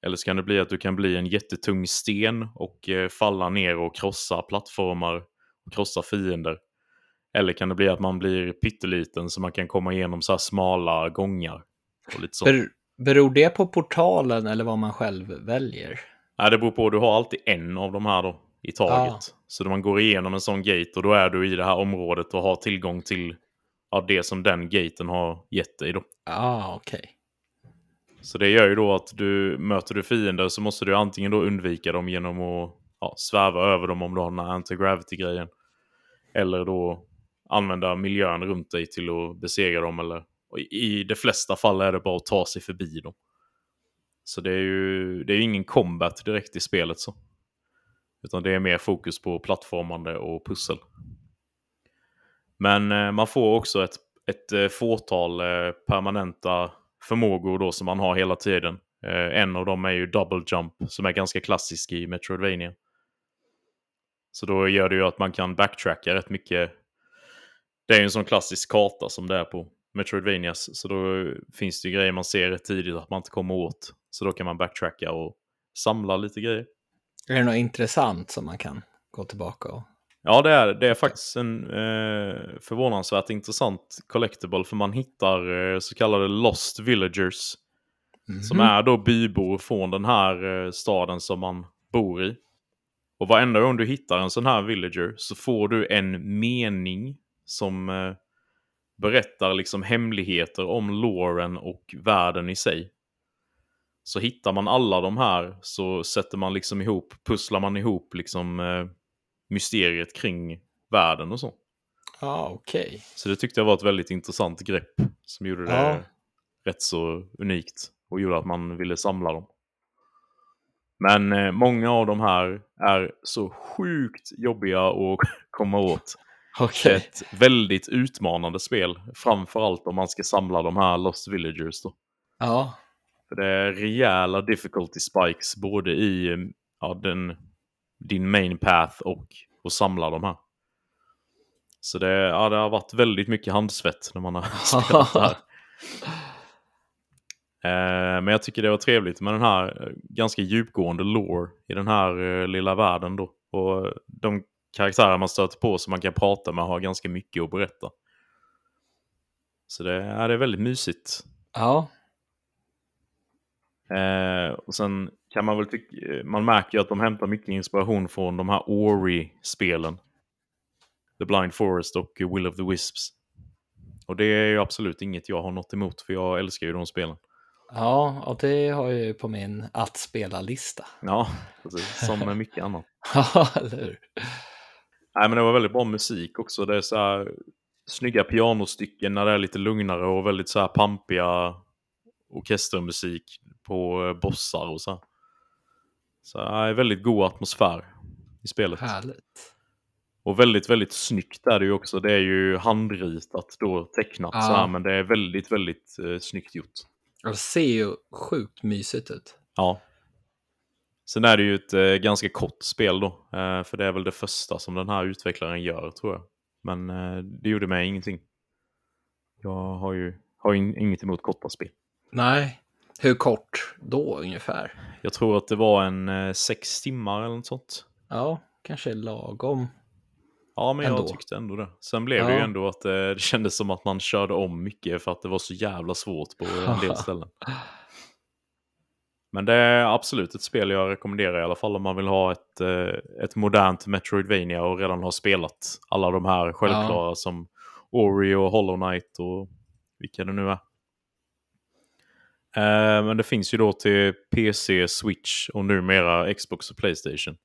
Eller så kan det bli att du kan bli en jättetung sten och eh, falla ner och krossa plattformar och krossa fiender. Eller kan det bli att man blir pytteliten så man kan komma igenom så här smala gångar. Och lite så. Ber, beror det på portalen eller vad man själv väljer? Nej, det beror på. Du har alltid en av de här då i taget. Ja. Så man går igenom en sån gate och då är du i det här området och har tillgång till ja, det som den gaten har gett dig då. Ja, ah, okej. Så det gör ju då att du möter du fiender så måste du antingen då undvika dem genom att ja, sväva över dem om du har den här anti-gravity-grejen. Eller då använda miljön runt dig till att besegra dem. Eller, och i- de flesta fall är det bara att ta sig förbi dem. Så det är ju det är ju ingen combat direkt i spelet så. Utan det är mer fokus på plattformande och pussel. Men eh, man får också ett, ett eh, fåtal eh, permanenta förmågor då som man har hela tiden. Eh, en av dem är ju double jump som är ganska klassisk i Metroidvania. Så då gör det ju att man kan backtracka rätt mycket. Det är ju en sån klassisk karta som det är på Metroidvanias. Så då finns det ju grejer man ser rätt tidigt att man inte kommer åt. Så då kan man backtracka och samla lite grejer. Är det något intressant som man kan gå tillbaka och... Ja, det är, det är faktiskt en eh, förvånansvärt intressant collectible. För man hittar eh, så kallade lost villagers. Som Mhm. är då bybor från den här eh, staden som man bor i. Och varenda gång du hittar en sån här villager så får du en mening som eh, berättar liksom hemligheter om loren och världen i sig. Så hittar man alla de här så sätter man liksom ihop, pusslar man ihop liksom eh, mysteriet kring världen och så. Ja, okej. Så det tyckte jag var ett väldigt intressant grepp som gjorde det Ja. rätt så unikt och gjorde att man ville samla dem. Men eh, många av de här är så sjukt jobbiga att [laughs] komma åt. Okej. Ett väldigt utmanande spel, framförallt om man ska samla de här Lost Villagers. Då. Ja. För det är rejäla difficulty spikes både i ja, den, din main path och att samla de här. Så det, ja, det har varit väldigt mycket handsvett när man har [laughs] spelat det här. [laughs] Eh, men jag tycker det var trevligt med den här eh, ganska djupgående lore i den här eh, lilla världen då. Och de karaktärer man stöter på som man kan prata med har ganska mycket att berätta. Så det, ja, det är väldigt mysigt. Ja. Eh, och sen kan man väl tycka, man märker ju att de hämtar mycket inspiration från de här Ori-spelen. The Blind Forest och Will of the Wisps. Och det är ju absolut inget jag har något emot, för jag älskar ju de spelen. Ja, och det har jag ju på min att spela-lista. Ja, precis. Som med mycket annat. [laughs] Ja, eller hur? Nej, men det var väldigt bra musik också. Det är så här snygga pianostycken när det är lite lugnare och väldigt så här pampiga orkestermusik på eh, bossar och så. här. Så det är väldigt god atmosfär i spelet. Härligt. Och väldigt, väldigt snyggt är det ju också. Det är ju handritat då, tecknat Ja. så här, men det är väldigt, väldigt eh, snyggt gjort. Det ser ju sjukt mysigt ut. Ja. Sen är det ju ett eh, ganska kort spel då, eh, för det är väl det första som den här utvecklaren gör tror jag. Men eh, det gjorde mig ingenting. Jag har ju har in, inget emot korta spel. Nej. Hur kort då ungefär? Jag tror att det var en eh, sex timmar eller något sånt. Ja, kanske lagom. Ja, men jag Ändå. tyckte ändå det. Sen blev det ju Ja. ändå att eh, det kändes som att man körde om mycket för att det var så jävla svårt på [laughs] en del ställen. Men det är absolut ett spel jag rekommenderar i alla fall om man vill ha ett, eh, ett modernt Metroidvania och redan har spelat alla de här självklara som... Ori och Hollow Knight och vilka det nu är. Eh, men det finns ju då till PC, Switch och numera Xbox och Playstation.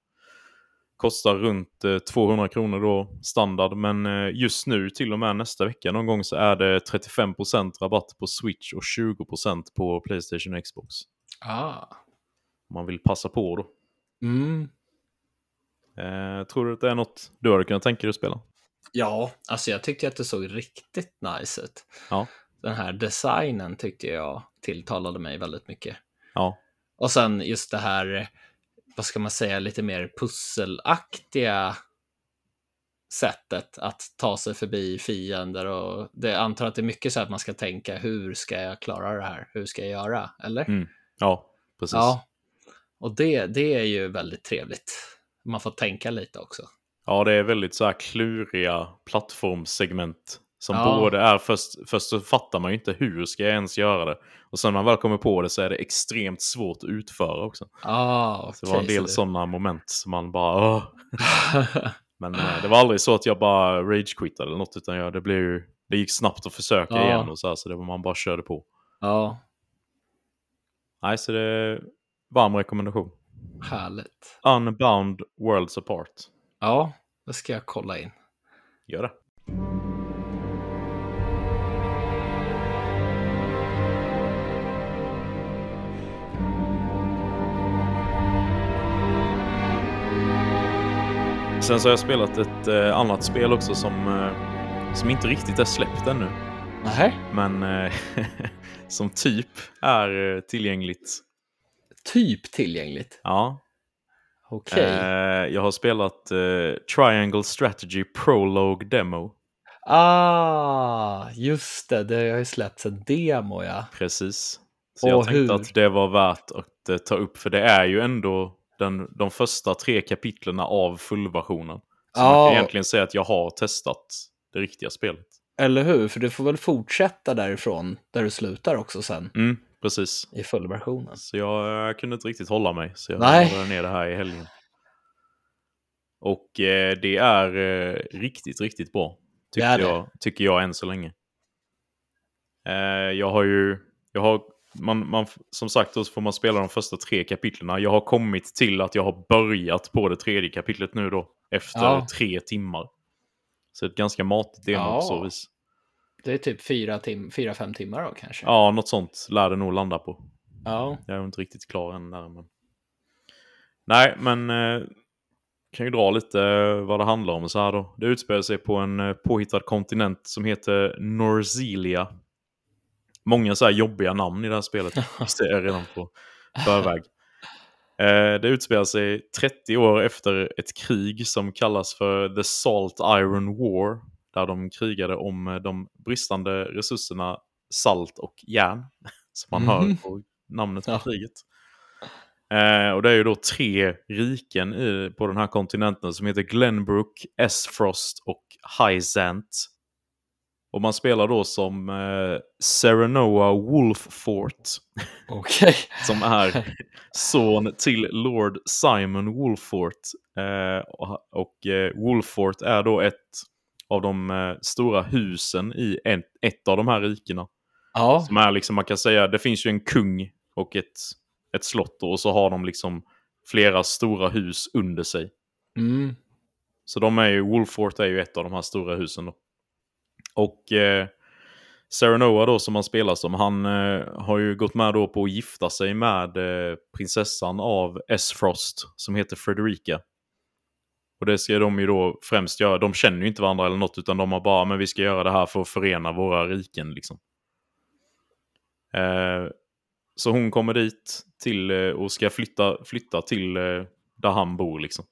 Kostar runt eh, 200 kronor då standard, men eh, just nu till och med nästa vecka någon gång så är det 35% rabatt på Switch och 20% på Playstation och Xbox. Ah. Om man vill passa på då. Mm. Eh, tror du att det är något du hade kunnat tänka dig att spela? Ja, alltså jag tyckte att det såg riktigt nice ut. Ja. Den här designen tyckte jag tilltalade mig väldigt mycket. Ja, Och sen just det här, vad ska man säga, lite mer pusselaktiga sättet att ta sig förbi fiender och det antar att det är mycket så att man ska tänka hur ska jag klara det här? Hur ska jag göra? Eller? Mm. ja precis. Ja. Och det, det är ju väldigt trevligt. Man får tänka lite också. Ja, det är väldigt så här kluriga plattformssegment. Som Ja. både är, först, först så fattar man ju inte hur ska jag ens göra det. Och sen när man väl kommer på det så är det extremt svårt att utföra också. Ah, Så det var en del så sådana moment som man bara det- [laughs] Men eh, det var aldrig så att jag bara rage-quittade eller något, utan jag, det, blev ju, det gick snabbt att försöka Ja. igen och så här, så det var man bara körde på. ja, Nej, så det är varm rekommendation. härligt. Unbound Worlds Apart. Ja, det ska jag kolla in. Gör det. Sen så har jag spelat ett eh, annat spel också som, eh, som inte riktigt är släppt ännu. Nej, Men eh, [laughs] som typ är eh, tillgängligt. typ tillgängligt. Ja. Okej. Eh, jag har spelat eh, Triangle Strategy Prologue Demo. Ah, just det. Det har ju släppts en demo, ja. Precis. Så jag Och tänkte hur? att det var värt att ta upp, för det är ju ändå den, de första tre kapitlerna av fullversionen. Så man Ja. kan egentligen säga att jag har testat det riktiga spelet. Eller hur? För du får väl fortsätta därifrån, där du slutar också sen, Mm, precis. i fullversionen. Så jag, jag kunde inte riktigt hålla mig, så jag laddade ner det här i helgen. Och eh, det är eh, riktigt, riktigt bra. Tycker. Jag, tycker jag än så länge. Eh, jag har ju, jag har, man, man, som sagt då så får man spela de första tre kapitlerna. Jag har kommit till att jag har börjat på det tredje kapitlet nu då. Efter Ja. tre timmar. Så ett ganska matigt demo Ja. på så vis. Det är typ fyra, tim- fyra fem timmar då kanske. Ja, något sånt lär det nog landa på. Ja. Jag är inte riktigt klar än där. Men... Nej, men eh, kan ju dra lite eh, vad det handlar om så här då. Det utspelar sig på en eh, påhittad kontinent som heter Norzelia. Många så här jobbiga namn i det här spelet. [laughs] Det är redan på förväg. Eh, det utspelar sig 30 år efter ett krig som kallas för The Salt Iron War. Där de krigade om eh, de bristande resurserna salt och järn. [laughs] Som man hör Mhm. på namnet på Ja. kriget. Eh, och det är ju då tre riken i, på den här kontinenten som heter Glenbrook, S-Frost och Hyzant. Och man spelar då som eh, Serenoa Wolffort. Okej. [laughs] Som är son till Lord Simon Wolffort. Eh, och och eh, Wolffort är då ett av de eh, stora husen i en, ett av de här rikena. Ja. Som är liksom, man kan säga, det finns ju en kung och ett, ett slott och så har de liksom flera stora hus under sig. Mm. Så de är ju, Wolfort är ju ett av de här stora husen då. Och eh, Serenoa då som han spelar som, han eh, har ju gått med då på att gifta sig med eh, prinsessan av S-Frost som heter Frederica. Och det ska de ju då främst göra, de känner ju inte varandra eller något utan de har bara, men vi ska göra det här för att förena våra riken liksom. Eh, så hon kommer dit till eh, och ska flytta, flytta till eh, där han bor liksom.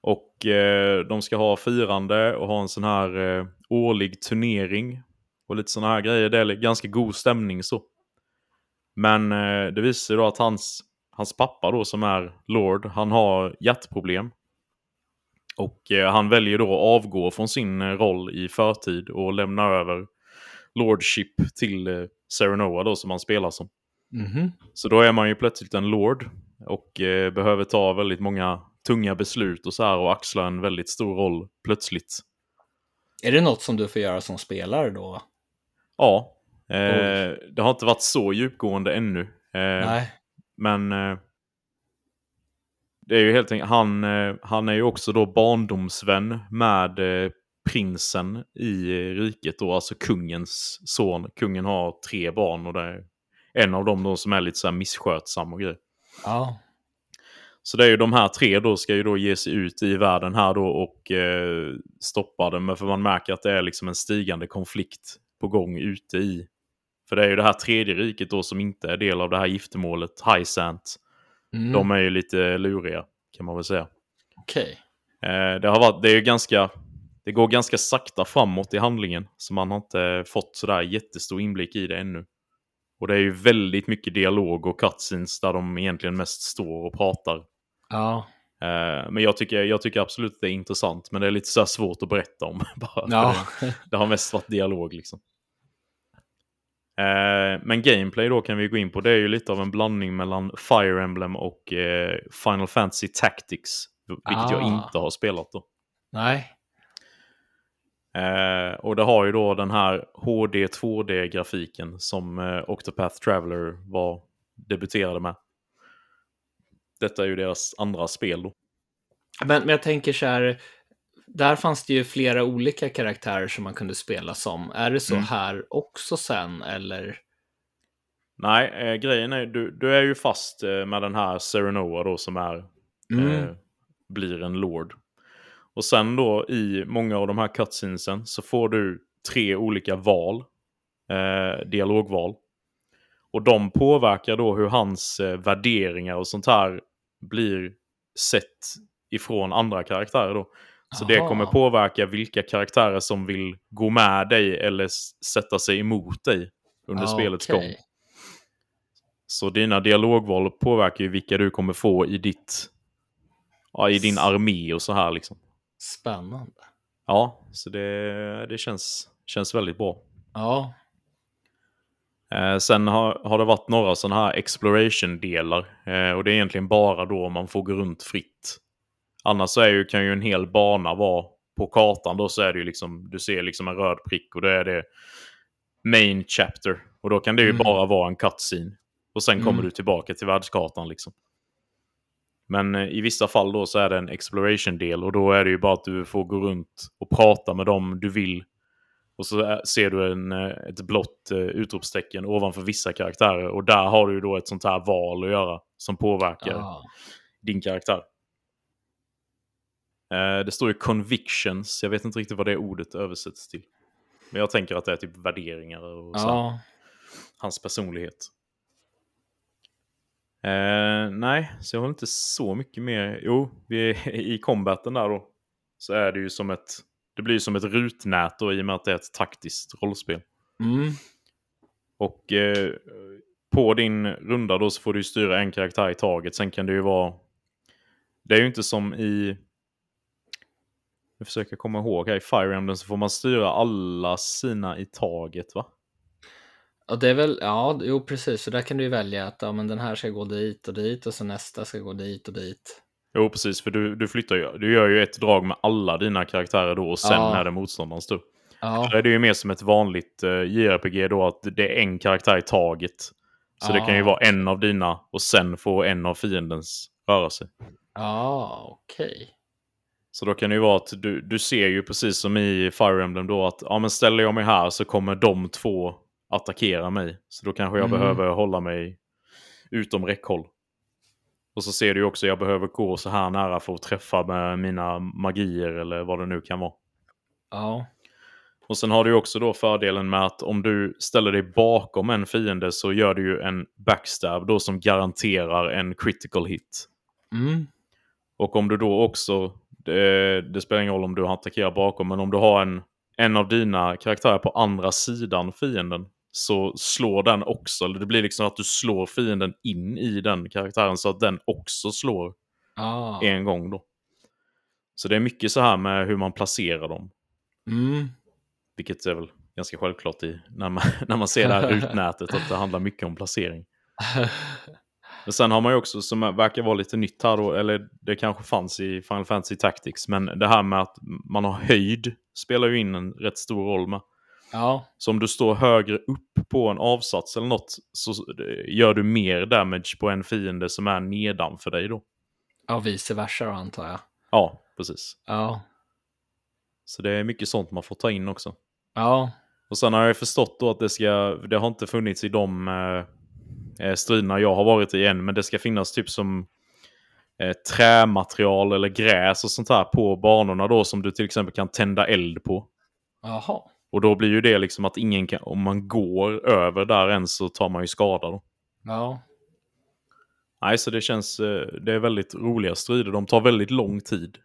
Och eh, de ska ha firande och ha en sån här eh, årlig turnering. Och lite såna här grejer. Det är ganska god stämning så. Men eh, det visar sig då att hans, hans pappa då som är Lord, han har hjärtproblem. Och eh, han väljer då att avgå från sin eh, roll i förtid och lämna över Lordship till eh, Serenoa då som han spelar som. Mhm. Så då är man ju plötsligt en lord och eh, behöver ta väldigt många tunga beslut och så här och axla en väldigt stor roll plötsligt. Är det något som du får göra som spelare då? Ja, eh, det har inte varit så djupgående ännu. Eh, Nej. Men eh, det är ju helt enkelt, han, eh, han är ju också då barndomsvän med eh, prinsen i riket då, alltså kungens son. Kungen har tre barn och det är en av dem då som är lite så här misskötsam och grejer. Ja. Så det är ju de här tre då ska ju då ge sig ut i världen här då och eh, stoppa det. Men för man märker att det är liksom en stigande konflikt på gång ute i. För det är ju det här tredje riket då som inte är del av det här giftermålet, Highsant. Mm. De är ju lite luriga kan man väl säga. Okej. Eh, det, har varit, det är ju ganska... Det går ganska sakta framåt i handlingen. Så man har inte fått sådär jättestor inblick i det ännu. Och det är ju väldigt mycket dialog och cutscenes där de egentligen mest står och pratar. Ja. Eh, men jag tycker, jag tycker absolut det är intressant. Men det är lite så svårt att berätta om. [laughs] Bara Ja. det, det har mest varit dialog liksom. Eh, men gameplay då kan vi gå in på. Det är ju lite av en blandning mellan Fire Emblem och eh, Final Fantasy Tactics. Vilket jag Ah. inte har spelat då. Nej. Och det har ju då den här HD 2D-grafiken som Octopath Traveler var debuterade med. Detta är ju deras andra spel då. Men, men jag tänker så här, där fanns det ju flera olika karaktärer som man kunde spela som. Är det så Mm. här också sen, eller? Nej, eh, grejen är du, du är ju fast eh, med den här Serenoa då som är, Mm. eh, blir en lord. Och sen då i många av de här cutscenesen så får du tre olika val, eh, dialogval. Och de påverkar då hur hans eh, värderingar och sånt här blir sett ifrån andra karaktärer då. Så det Aha. kommer påverka vilka karaktärer som vill gå med dig eller sätta sig emot dig under Ah, spelets gång. Så dina dialogval påverkar ju vilka du kommer få i ditt ja, i din armé och så här liksom. Spännande. Ja, så det, det känns, känns väldigt bra. Ja. Eh, sen har, har det varit några sådana här exploration-delar. Eh, och det är egentligen bara då man får gå runt fritt. Annars så är ju, kan ju en hel bana vara på kartan. Då så är det ju liksom, du ser liksom en röd prick och då är det main chapter. Och då kan det ju Mm. bara vara en cutscene. Och sen kommer Mm. du tillbaka till världskartan liksom. Men eh, i vissa fall då så är det en exploration-del och då är det ju bara att du får gå runt och prata med dem du vill. Och så ser du en, eh, ett blått eh, utropstecken ovanför vissa karaktärer och där har du ju då ett sånt här val att göra som påverkar Ja. din karaktär. Eh, Det står ju convictions, jag vet inte riktigt vad det ordet översätts till. Men jag tänker att det är typ värderingar och så ja. hans personlighet. Eh, nej, så jag har inte så mycket mer. Jo, vi är, [laughs] i combaten där då. Så är det ju som ett... Det blir som ett rutnät då i och med att det är ett taktiskt rollspel. Mm. Och eh, på din runda då så får du styra en karaktär i taget. Sen kan det ju vara... Det är ju inte som i... Nu försöker jag komma ihåg här. I Fire Emblem så får man styra alla sina i taget va? Och det är väl, ja, jo precis, så där kan du ju välja att ja, men den här ska gå dit och dit och så nästa ska gå dit och dit. Jo, precis. För du, du flyttar ju. Du gör ju ett drag med alla dina karaktärer då och sen Ja. är det motståndarens tur. Ja, Då är det ju mer som ett vanligt uh, JRPG då att det är en karaktär i taget. Så det kan ju Ja. vara en av dina och sen få en av fiendens röra sig. ja okej. Så då kan det ju vara att du, du ser ju precis som i Fire Emblem då att ja, men ställer jag mig här så kommer de två attackera mig. Så då kanske jag Mm. behöver hålla mig utom räckhåll. Och så ser du också jag behöver gå så här nära för att träffa med mina magier eller vad det nu kan vara. Ja, Och sen har du också då fördelen med att om du ställer dig bakom en fiende så gör du ju en backstab då som garanterar en critical hit. mm. Och om du då också, det, det spelar ingen roll om du attackerar bakom, men om du har en, en av dina karaktärer på andra sidan fienden så slår den också, eller det blir liksom att du slår fienden in i den karaktären så att den också slår ja. en gång då. Så det är mycket så här med hur man placerar dem. Mm. Vilket är väl ganska självklart i, när, man, [laughs] när man ser det här [laughs] rutnätet att det handlar mycket om placering. Men sen har man ju också, som verkar vara lite nytt här då, eller det kanske fanns i Final Fantasy Tactics, men det här med att man har höjd spelar ju in en rätt stor roll med. Ja, Så om du står högre upp på en avsats eller något så gör du mer damage på en fiende som är nedanför dig då. och vice versa då, antar jag. Ja, precis. Ja, Så det är mycket sånt man får ta in också. ja, Och sen har jag förstått då att det ska, det har inte funnits i de eh, eh, striderna jag har varit i än, men det ska finnas typ som eh, trämaterial eller gräs och sånt här på banorna då som du till exempel kan tända eld på. jaha. Och då blir ju det liksom att ingen kan, om man går över där än så tar man ju skada då. Ja, Nej, så det känns, eh, det är väldigt roliga strider. De tar väldigt lång tid.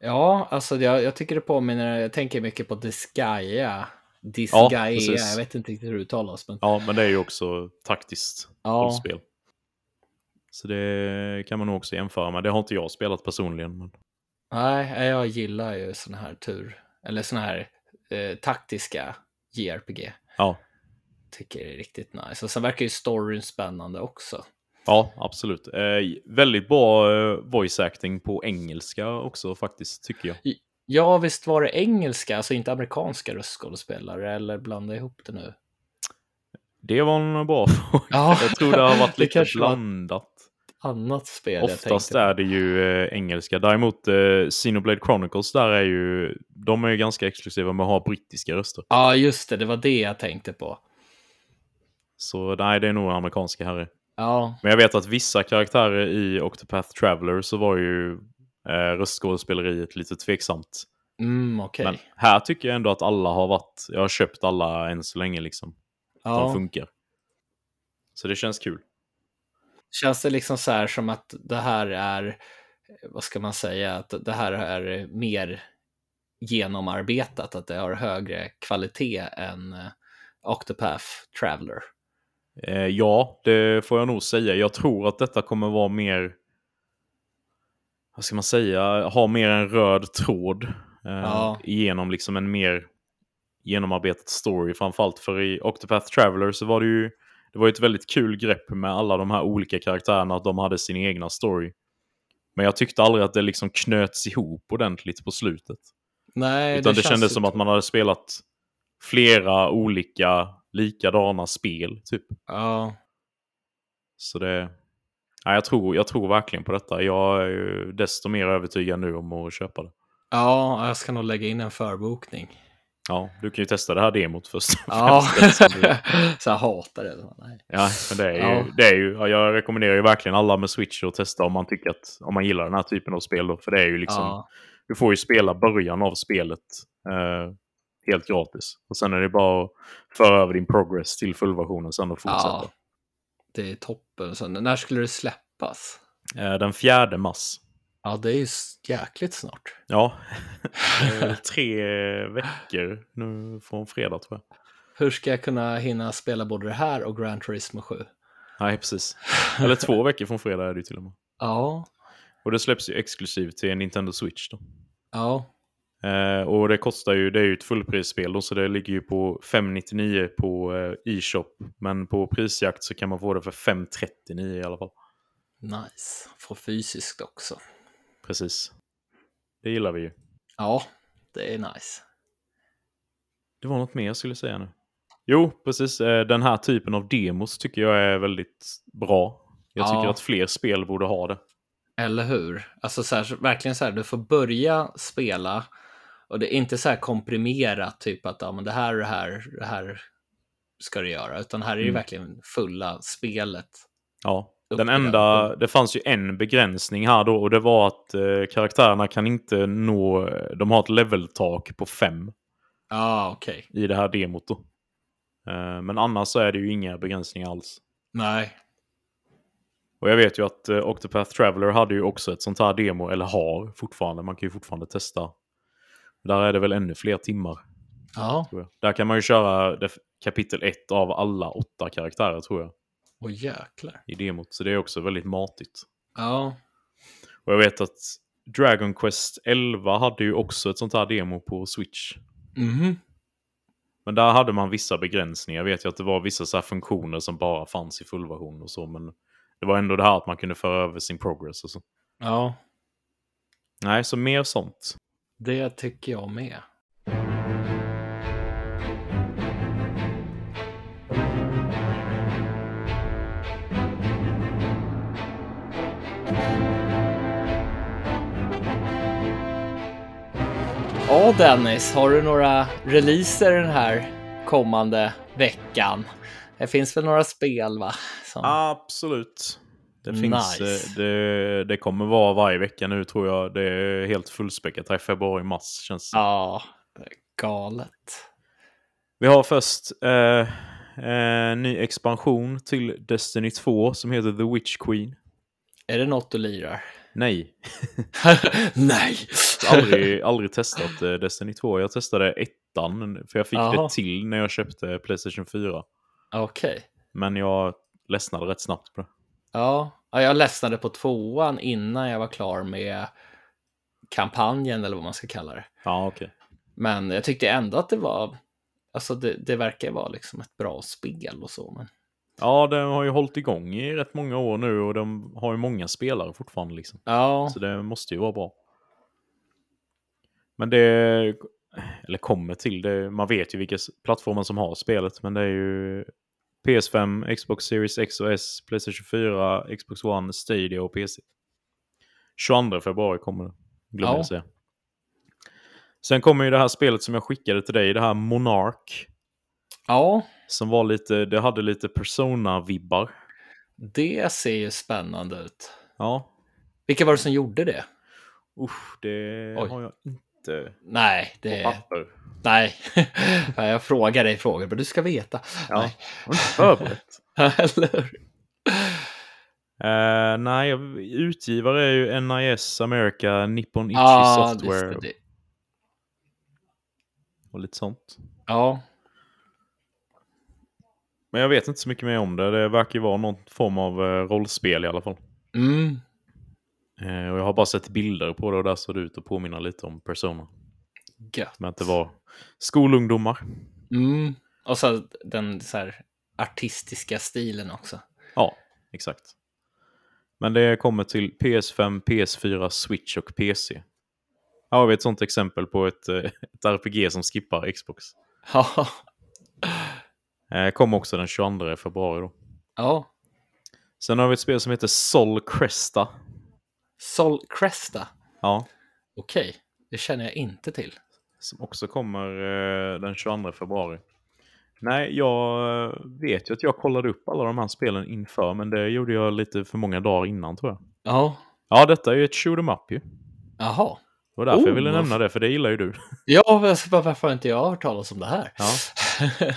ja alltså jag, jag tycker det påminner, jag tänker mycket på Disgaea. Disgaea, precis. jag vet inte riktigt hur det uttalas. Men... Ja, men det är ju också taktiskt Ja. rollspel. Så det kan man nog också jämföra med. Det har inte jag spelat personligen. Men... Nej, jag gillar ju såna här tur, eller såna här eh, taktiska JRPG. Ja. Tycker det är riktigt nice. Och sen verkar ju storyn spännande också. Ja, absolut. Eh, väldigt bra eh, voice acting på engelska också faktiskt, tycker jag. Ja, visst var det engelska, alltså inte amerikanska röstskådespelare, eller blanda ihop det nu? Det var en bra [laughs] fråga. Ja, Jag tror det har varit [laughs] lite blandat. Annat spel Oftast är det ju eh, engelska. Däremot eh, Xenoblade Chronicles, där är ju, de är ju ganska exklusiva med att ha brittiska röster. Ja, just det, det var det jag tänkte på. Så nej, det är nog amerikanska här. Ja, Men jag vet att vissa karaktärer i Octopath Traveler så var ju eh, röstskådespeleriet lite tveksamt. mm, okej. Men här tycker jag ändå att alla har varit, jag har köpt alla än så länge liksom. De Ja. funkar. Så det känns kul. Känns det liksom så här som att det här är, vad ska man säga, att det här är mer genomarbetat, att det har högre kvalitet än eh, Octopath Traveler? Eh, ja, det får jag nog säga. Jag tror att detta kommer vara mer, vad ska man säga, ha mer en röd tråd. Eh, Ja. Genom liksom en mer genomarbetad story framförallt. För i Octopath Traveler så var det ju, det var ju ett väldigt kul grepp med alla de här olika karaktärerna, att de hade sin egna story. Men jag tyckte aldrig att det liksom knöts ihop ordentligt på slutet. Nej, Utan det, känns kändes som att man hade spelat flera olika likadana spel, typ. Ja, Så det... Nej, jag, tror, jag tror verkligen på detta. Jag är ju desto mer övertygad nu om att köpa det. ja, jag ska nog lägga in en förbokning. Ja, du kan ju testa det här demot först. [laughs] Ja, [laughs] så jag hatar det. Nej. ja, men det är ju... Ja. Det är ju ja, jag rekommenderar ju verkligen alla med Switch att testa om man tycker att... Om man gillar den här typen av spel då. För det är ju liksom... Ja, Du får ju spela början av spelet eh, helt gratis. Och sen är det bara att föra över din progress till fullversionen sen och fortsätta. ja, det är toppen. Så när skulle det släppas? Eh, den fjärde mars. Ja, det är ju jäkligt snart. Ja, [laughs] Eh, tre veckor nu från fredag tror jag. Hur ska jag kunna hinna spela både det här och Gran Turismo 7? Nej, precis. Eller två [laughs] veckor från fredag är det ju till och med. Ja, Och det släpps ju exklusivt till Nintendo Switch då. ja, Eh, och det kostar ju, det är ju ett fullprisspel då, så det ligger ju på 599 på eh, e-shop. Men på prisjakt så kan man få det för 539 i alla fall. nice. Få fysiskt också. Precis. Det gillar vi ju. Ja, det är nice. Det var något mer jag skulle säga nu. Jo, precis. Eh, Den här typen av demos tycker jag är väldigt bra. Jag tycker Ja. att fler spel borde ha det. Eller hur? Alltså så här, verkligen så här, du får börja spela och det är inte så här komprimerat, typ att ja, men det här och det här, det här ska du göra, utan här är det Mm. verkligen fulla spelet. Ja, den enda, det fanns ju en begränsning här då och det var att eh, karaktärerna kan inte nå, de har ett leveltak på fem Ja, okej. i det här demot då. Eh, men annars så är det ju inga begränsningar alls. Nej. Och jag vet ju att eh, Octopath Traveler hade ju också ett sånt här demo, eller har fortfarande, man kan ju fortfarande testa. Där är det väl ännu fler timmar. Ja. Där kan man ju köra kapitel ett av alla åtta karaktärer tror jag och jäklar. i demot. Så det är också väldigt matigt. Ja, Och jag vet att Dragon Quest 11 hade ju också ett sånt här demo på Switch. mhm. Men där hade man vissa begränsningar. Jag vet ju att det var vissa så här funktioner som bara fanns i fullversion och så. Men det var ändå det här att man kunde föra över sin progress och så. Ja, Nej, så mer sånt. det tycker jag med. Ja, Dennis, har du några releaser den här kommande veckan? Det finns väl några spel, va? Som... Absolut. Det finns, Nice. eh, det, det kommer vara varje vecka nu tror jag. Det är helt fullspäckat här i februari, mars känns det. Ja, galet. Vi har först eh, en ny expansion till Destiny 2 som heter The Witch Queen. Är det något du lirar? Nej, [laughs] Nej! Aldrig, aldrig testat eh, Destiny 2. Jag testade ettan, för jag fick Jaha. det till när jag köpte Playstation 4. Okej. Men jag ledsnade rätt snabbt på det. Ja. ja, jag ledsnade på tvåan innan jag var klar med kampanjen eller vad man ska kalla det. Ja, okej. Men jag tyckte ändå att det var, alltså det, det verkar vara liksom ett bra spel och så. Men... Ja, den har ju hållit igång i rätt många år nu och de har ju många spelare fortfarande. Liksom. Ja, Så det måste ju vara bra. Men det, eller kommer till det, man vet ju vilka plattformar som har spelet, men det är ju PS5, Xbox Series X och S, Playstation 4, Xbox One, Stadia och PC. 22 februari kommer det, glömde Ja. jag säga. Sen kommer ju det här spelet som jag skickade till dig, det här Monark, ja, som var lite, det hade lite Persona-vibbar. det ser ju spännande ut. Ja, Vilka var det som gjorde det? usch, det Oj. har jag inte Nej, på det... papper. [laughs] Nej, jag frågar dig frågor, men du ska veta. Ja, Nej. jag inte förberett. [laughs] Eller hur? Eh, nej, utgivare är ju NIS America, Nippon Ichi Ja, Software det. och lite sånt. Ja, Men jag vet inte så mycket mer om det. Det verkar ju vara någon form av eh, rollspel i alla fall. mm, Eh, och jag har bara sett bilder på det och där såg det ut att påminna lite om Persona. gött. Men att det var skolungdomar. Mm. Och så den så här artistiska stilen också. Ja, exakt. Men det kommer till PS5, PS4, Switch och PC. Vi har ett sånt exempel på ett, eh, [laughs] ett RPG som skippar Xbox. Ja, Eh, kom också den 22 februari då. ja. Sen har vi ett spel som heter Sol Cresta. Sol Cresta. Ja, Okej, det känner jag inte till. som också kommer eh, den 22 februari. Nej, jag eh, vet ju att jag kollade upp alla de här spelen inför, men det gjorde jag lite för många dagar innan tror jag. Ja, Ja, detta är ju ett shoot 'em up ju. Det jaha. var därför jag Oh, ville vad nämna det, för det gillar ju du. [laughs] Ja, varför har inte jag hört talas om det här? Ja. [laughs]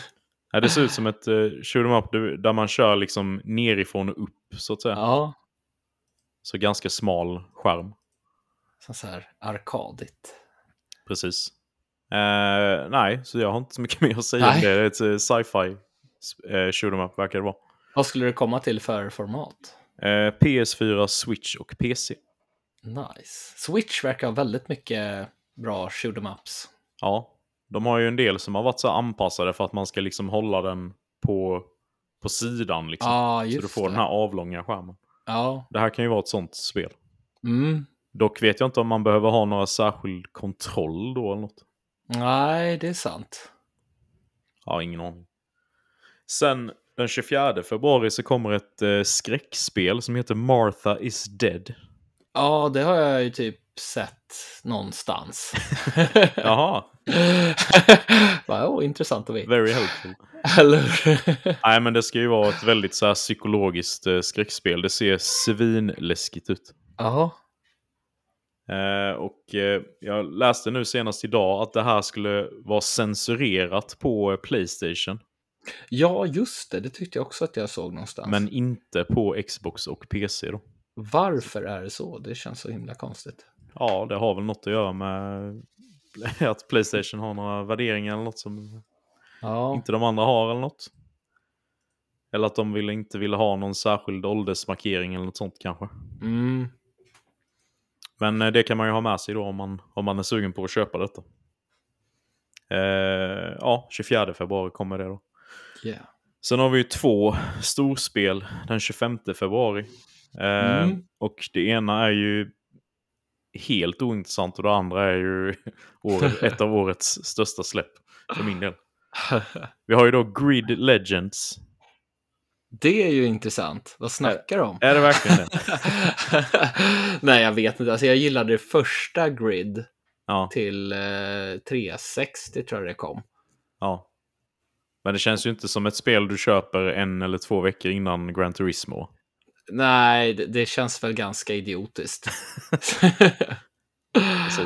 Ja, det ser ut som ett uh, shoot 'em up där man kör liksom nerifrån och upp, så att säga. ja, Så ganska smal skärm. så så här arkadigt. Precis. Eh, nej, så jag har inte så mycket [laughs] mer att säga om Nej. det. Det är ett eh, sci-fi uh, shoot 'em up verkar det vara. Vad skulle det komma till för format? Eh, PS4, Switch och PC. Nice. Switch verkar ha väldigt mycket bra shoot 'em ups. Ja, de har ju en del som har varit så anpassade för att man ska liksom hålla den på, på sidan. Liksom, Ja, så du får det. den här avlånga skärmen. Ja, Det här kan ju vara ett sånt spel. mm. Dock vet jag inte om man behöver ha några särskild kontroll då eller något. Nej, det är sant. Ja, ingen aning. Sen den 24 februari så kommer ett eh, skräckspel som heter Martha is dead. Ja, det har jag ju typ sett någonstans. [laughs] Jaha, [laughs] Bara, oh, intressant att veta. very helpful. [laughs] Nej, men det ska ju vara ett väldigt så här psykologiskt eh, skräckspel. Det ser svinläskigt ut. Jaha. Eh, och eh, jag läste nu senast idag att det här skulle vara censurerat på Playstation. Ja, just det. Det tyckte jag också att jag såg någonstans. Men inte på Xbox och PC då. Varför är det så? Det känns så himla konstigt. Ja, det har väl något att göra med [laughs] att Playstation har några värderingar eller något som Ja, inte de andra har eller något. Eller att de vill, inte ville ha någon särskild åldersmarkering eller något sånt kanske. mm. Men eh, det kan man ju ha med sig då om man, om man är sugen på att köpa detta. Eh, ja, 24 februari kommer det då. yeah. Sen har vi ju två storspel den 25 februari. Eh, Mm. Och det ena är ju helt ointressant och det andra är ju [laughs] år, ett av årets största släpp för min del. [laughs] Vi har ju då Grid Legends. Det är ju intressant. Vad snackar du om? Är det verkligen det? [laughs] Nej, jag vet inte. Alltså, jag gillade det första Grid Ja, till eh, 360 tror jag det kom. ja. Men det känns ju inte som ett spel du köper en eller två veckor innan Gran Turismo. Nej, det, det känns väl ganska idiotiskt. [laughs]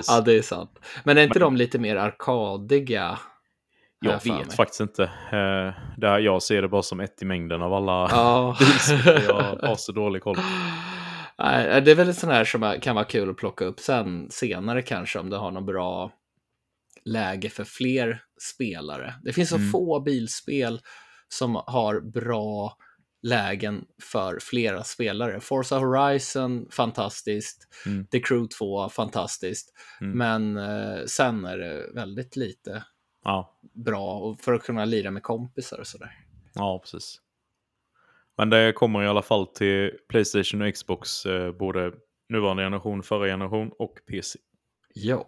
Ja, det är sant. Men är inte de lite mer arkadiga? Jag vet mig? faktiskt inte. Eh, där jag ser det bara som ett i mängden av alla Ja. [laughs] bilspel. Jag har så dålig koll. [laughs] Nej, det är väl ett sånt här som kan vara kul att plocka upp sen, senare kanske, om du har något bra läge för fler spelare. Det finns så Mm. få bilspel som har bra lägen för flera spelare. Forza Horizon, fantastiskt. Mm. The Crew 2, fantastiskt. Mm. Men eh, sen är det väldigt lite Ja, bra och för att kunna lira med kompisar och sådär. ja, precis. Men det kommer i alla fall till Playstation och Xbox, eh, både nuvarande generation, förra generation och PC. Ja.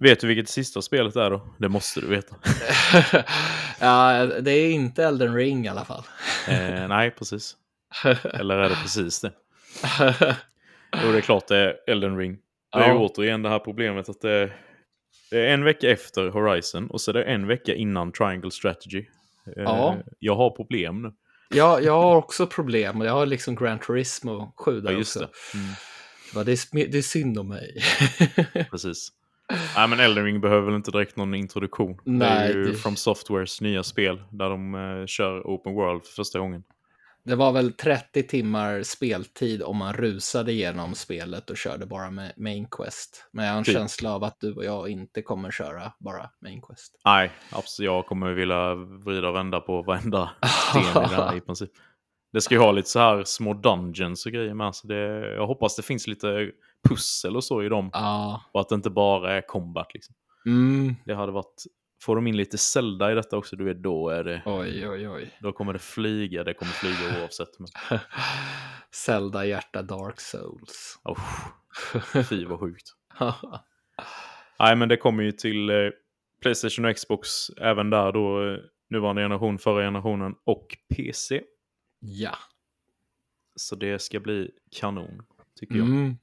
Vet du vilket sista spelet är då? Det måste du veta. [laughs] ja, det är inte Elden Ring i alla fall. eh, nej, precis. [laughs] Eller är det precis det? [laughs] Jo, det är klart det är Elden Ring. Det är Ja. återigen det här problemet att det, det är en vecka efter Horizon och så är det en vecka innan Triangle Strategy. Eh, Ja. Jag har problem nu. Ja, jag har också problem och jag har liksom Gran Turismo 7 där Ja, just också. det. Mm, det, är, det är synd om mig. precis. Nej, men Elden Ring behöver väl inte direkt någon introduktion. det Nej, är ju det- From Softwares nya spel där de eh, kör Open World för första gången. det var väl 30 timmar speltid om man rusade igenom spelet och körde bara med Main Quest. Men jag har en Typ. känsla av att du och jag inte kommer köra bara Main Quest. Nej, absolut. Jag kommer vilja vrida och vända på varenda sten i det här i princip. Det ska ju ha lite så här små dungeons och grejer med. Så det, jag hoppas det finns lite pussel och så i dem. Ja, Och att det inte bara är combat. Liksom. mm. Det hade varit... Får de in lite Zelda i detta också, du vet, då, är det, oj, oj, oj. då kommer det flyga. Det kommer flyga [laughs] oavsett. Men, Zelda hjärta Dark Souls. oh, [laughs] fy vad sjukt. Nej, men det kommer ju till eh, Playstation och Xbox även där då. Eh, nuvarande generation, förra generationen och PC. ja. Så det ska bli kanon, tycker jag. Mm. Eh,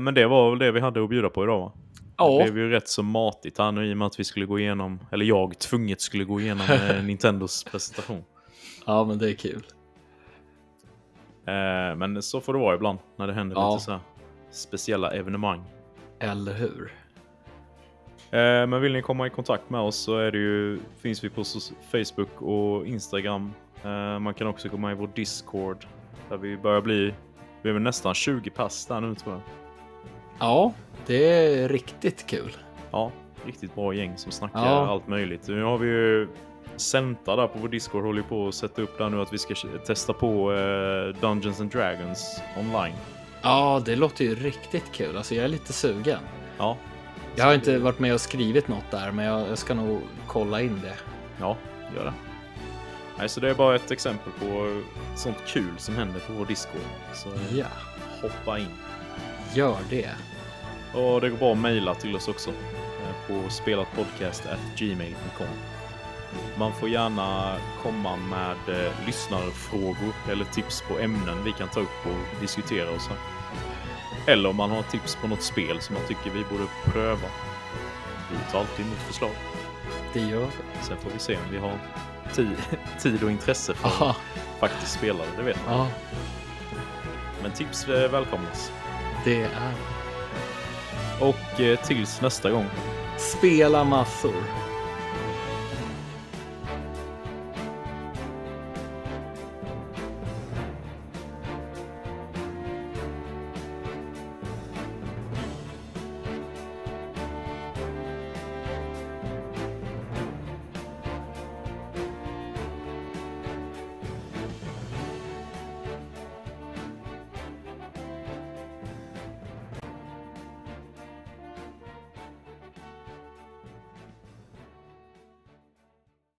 men det var väl det vi hade att bjuda på idag va? Ja. Det blev ju rätt så matigt här nu i och med att vi skulle gå igenom, eller jag tvunget skulle gå igenom eh, [laughs] Nintendos presentation. ja, men det är kul. Eh, men så får det vara ibland när det händer Ja. lite så här speciella evenemang. Eller hur? Eh, men vill ni komma i kontakt med oss så är det ju, finns vi på Facebook och Instagram. Eh, man kan också komma i vår Discord där vi börjar bli, vi är väl nästan 20 pass där nu tror jag. Ja, det är riktigt kul. Ja, riktigt bra gäng som snackar Ja. allt möjligt. Nu har vi ju Senta där på vår Discord håller på att sätta upp där nu att vi ska testa på eh, Dungeons and Dragons online. Ja, det låter ju riktigt kul. Alltså, jag är lite sugen. Ja, Jag har inte varit med och skrivit något där, men jag, jag ska nog kolla in det. ja, gör det. Nej, så det är bara ett exempel på sånt kul som händer på vår Discord. Så eh, Ja, hoppa in. gör det. Och det går bra att mejla till oss också eh, på spelatpodcast.gmail.com. Man får gärna komma med eh, lyssnarfrågor eller tips på ämnen vi kan ta upp och diskutera och så. Eller om man har tips på något spel som man tycker vi borde pröva. Vi tar alltid emot förslag. Det gör det. Sen får vi se om vi har [laughs] tid och intresse för Aha, faktiskt spela det, vet man. ja, Men tips eh, välkomnas. det är Och eh, tills nästa gång. Spela massor.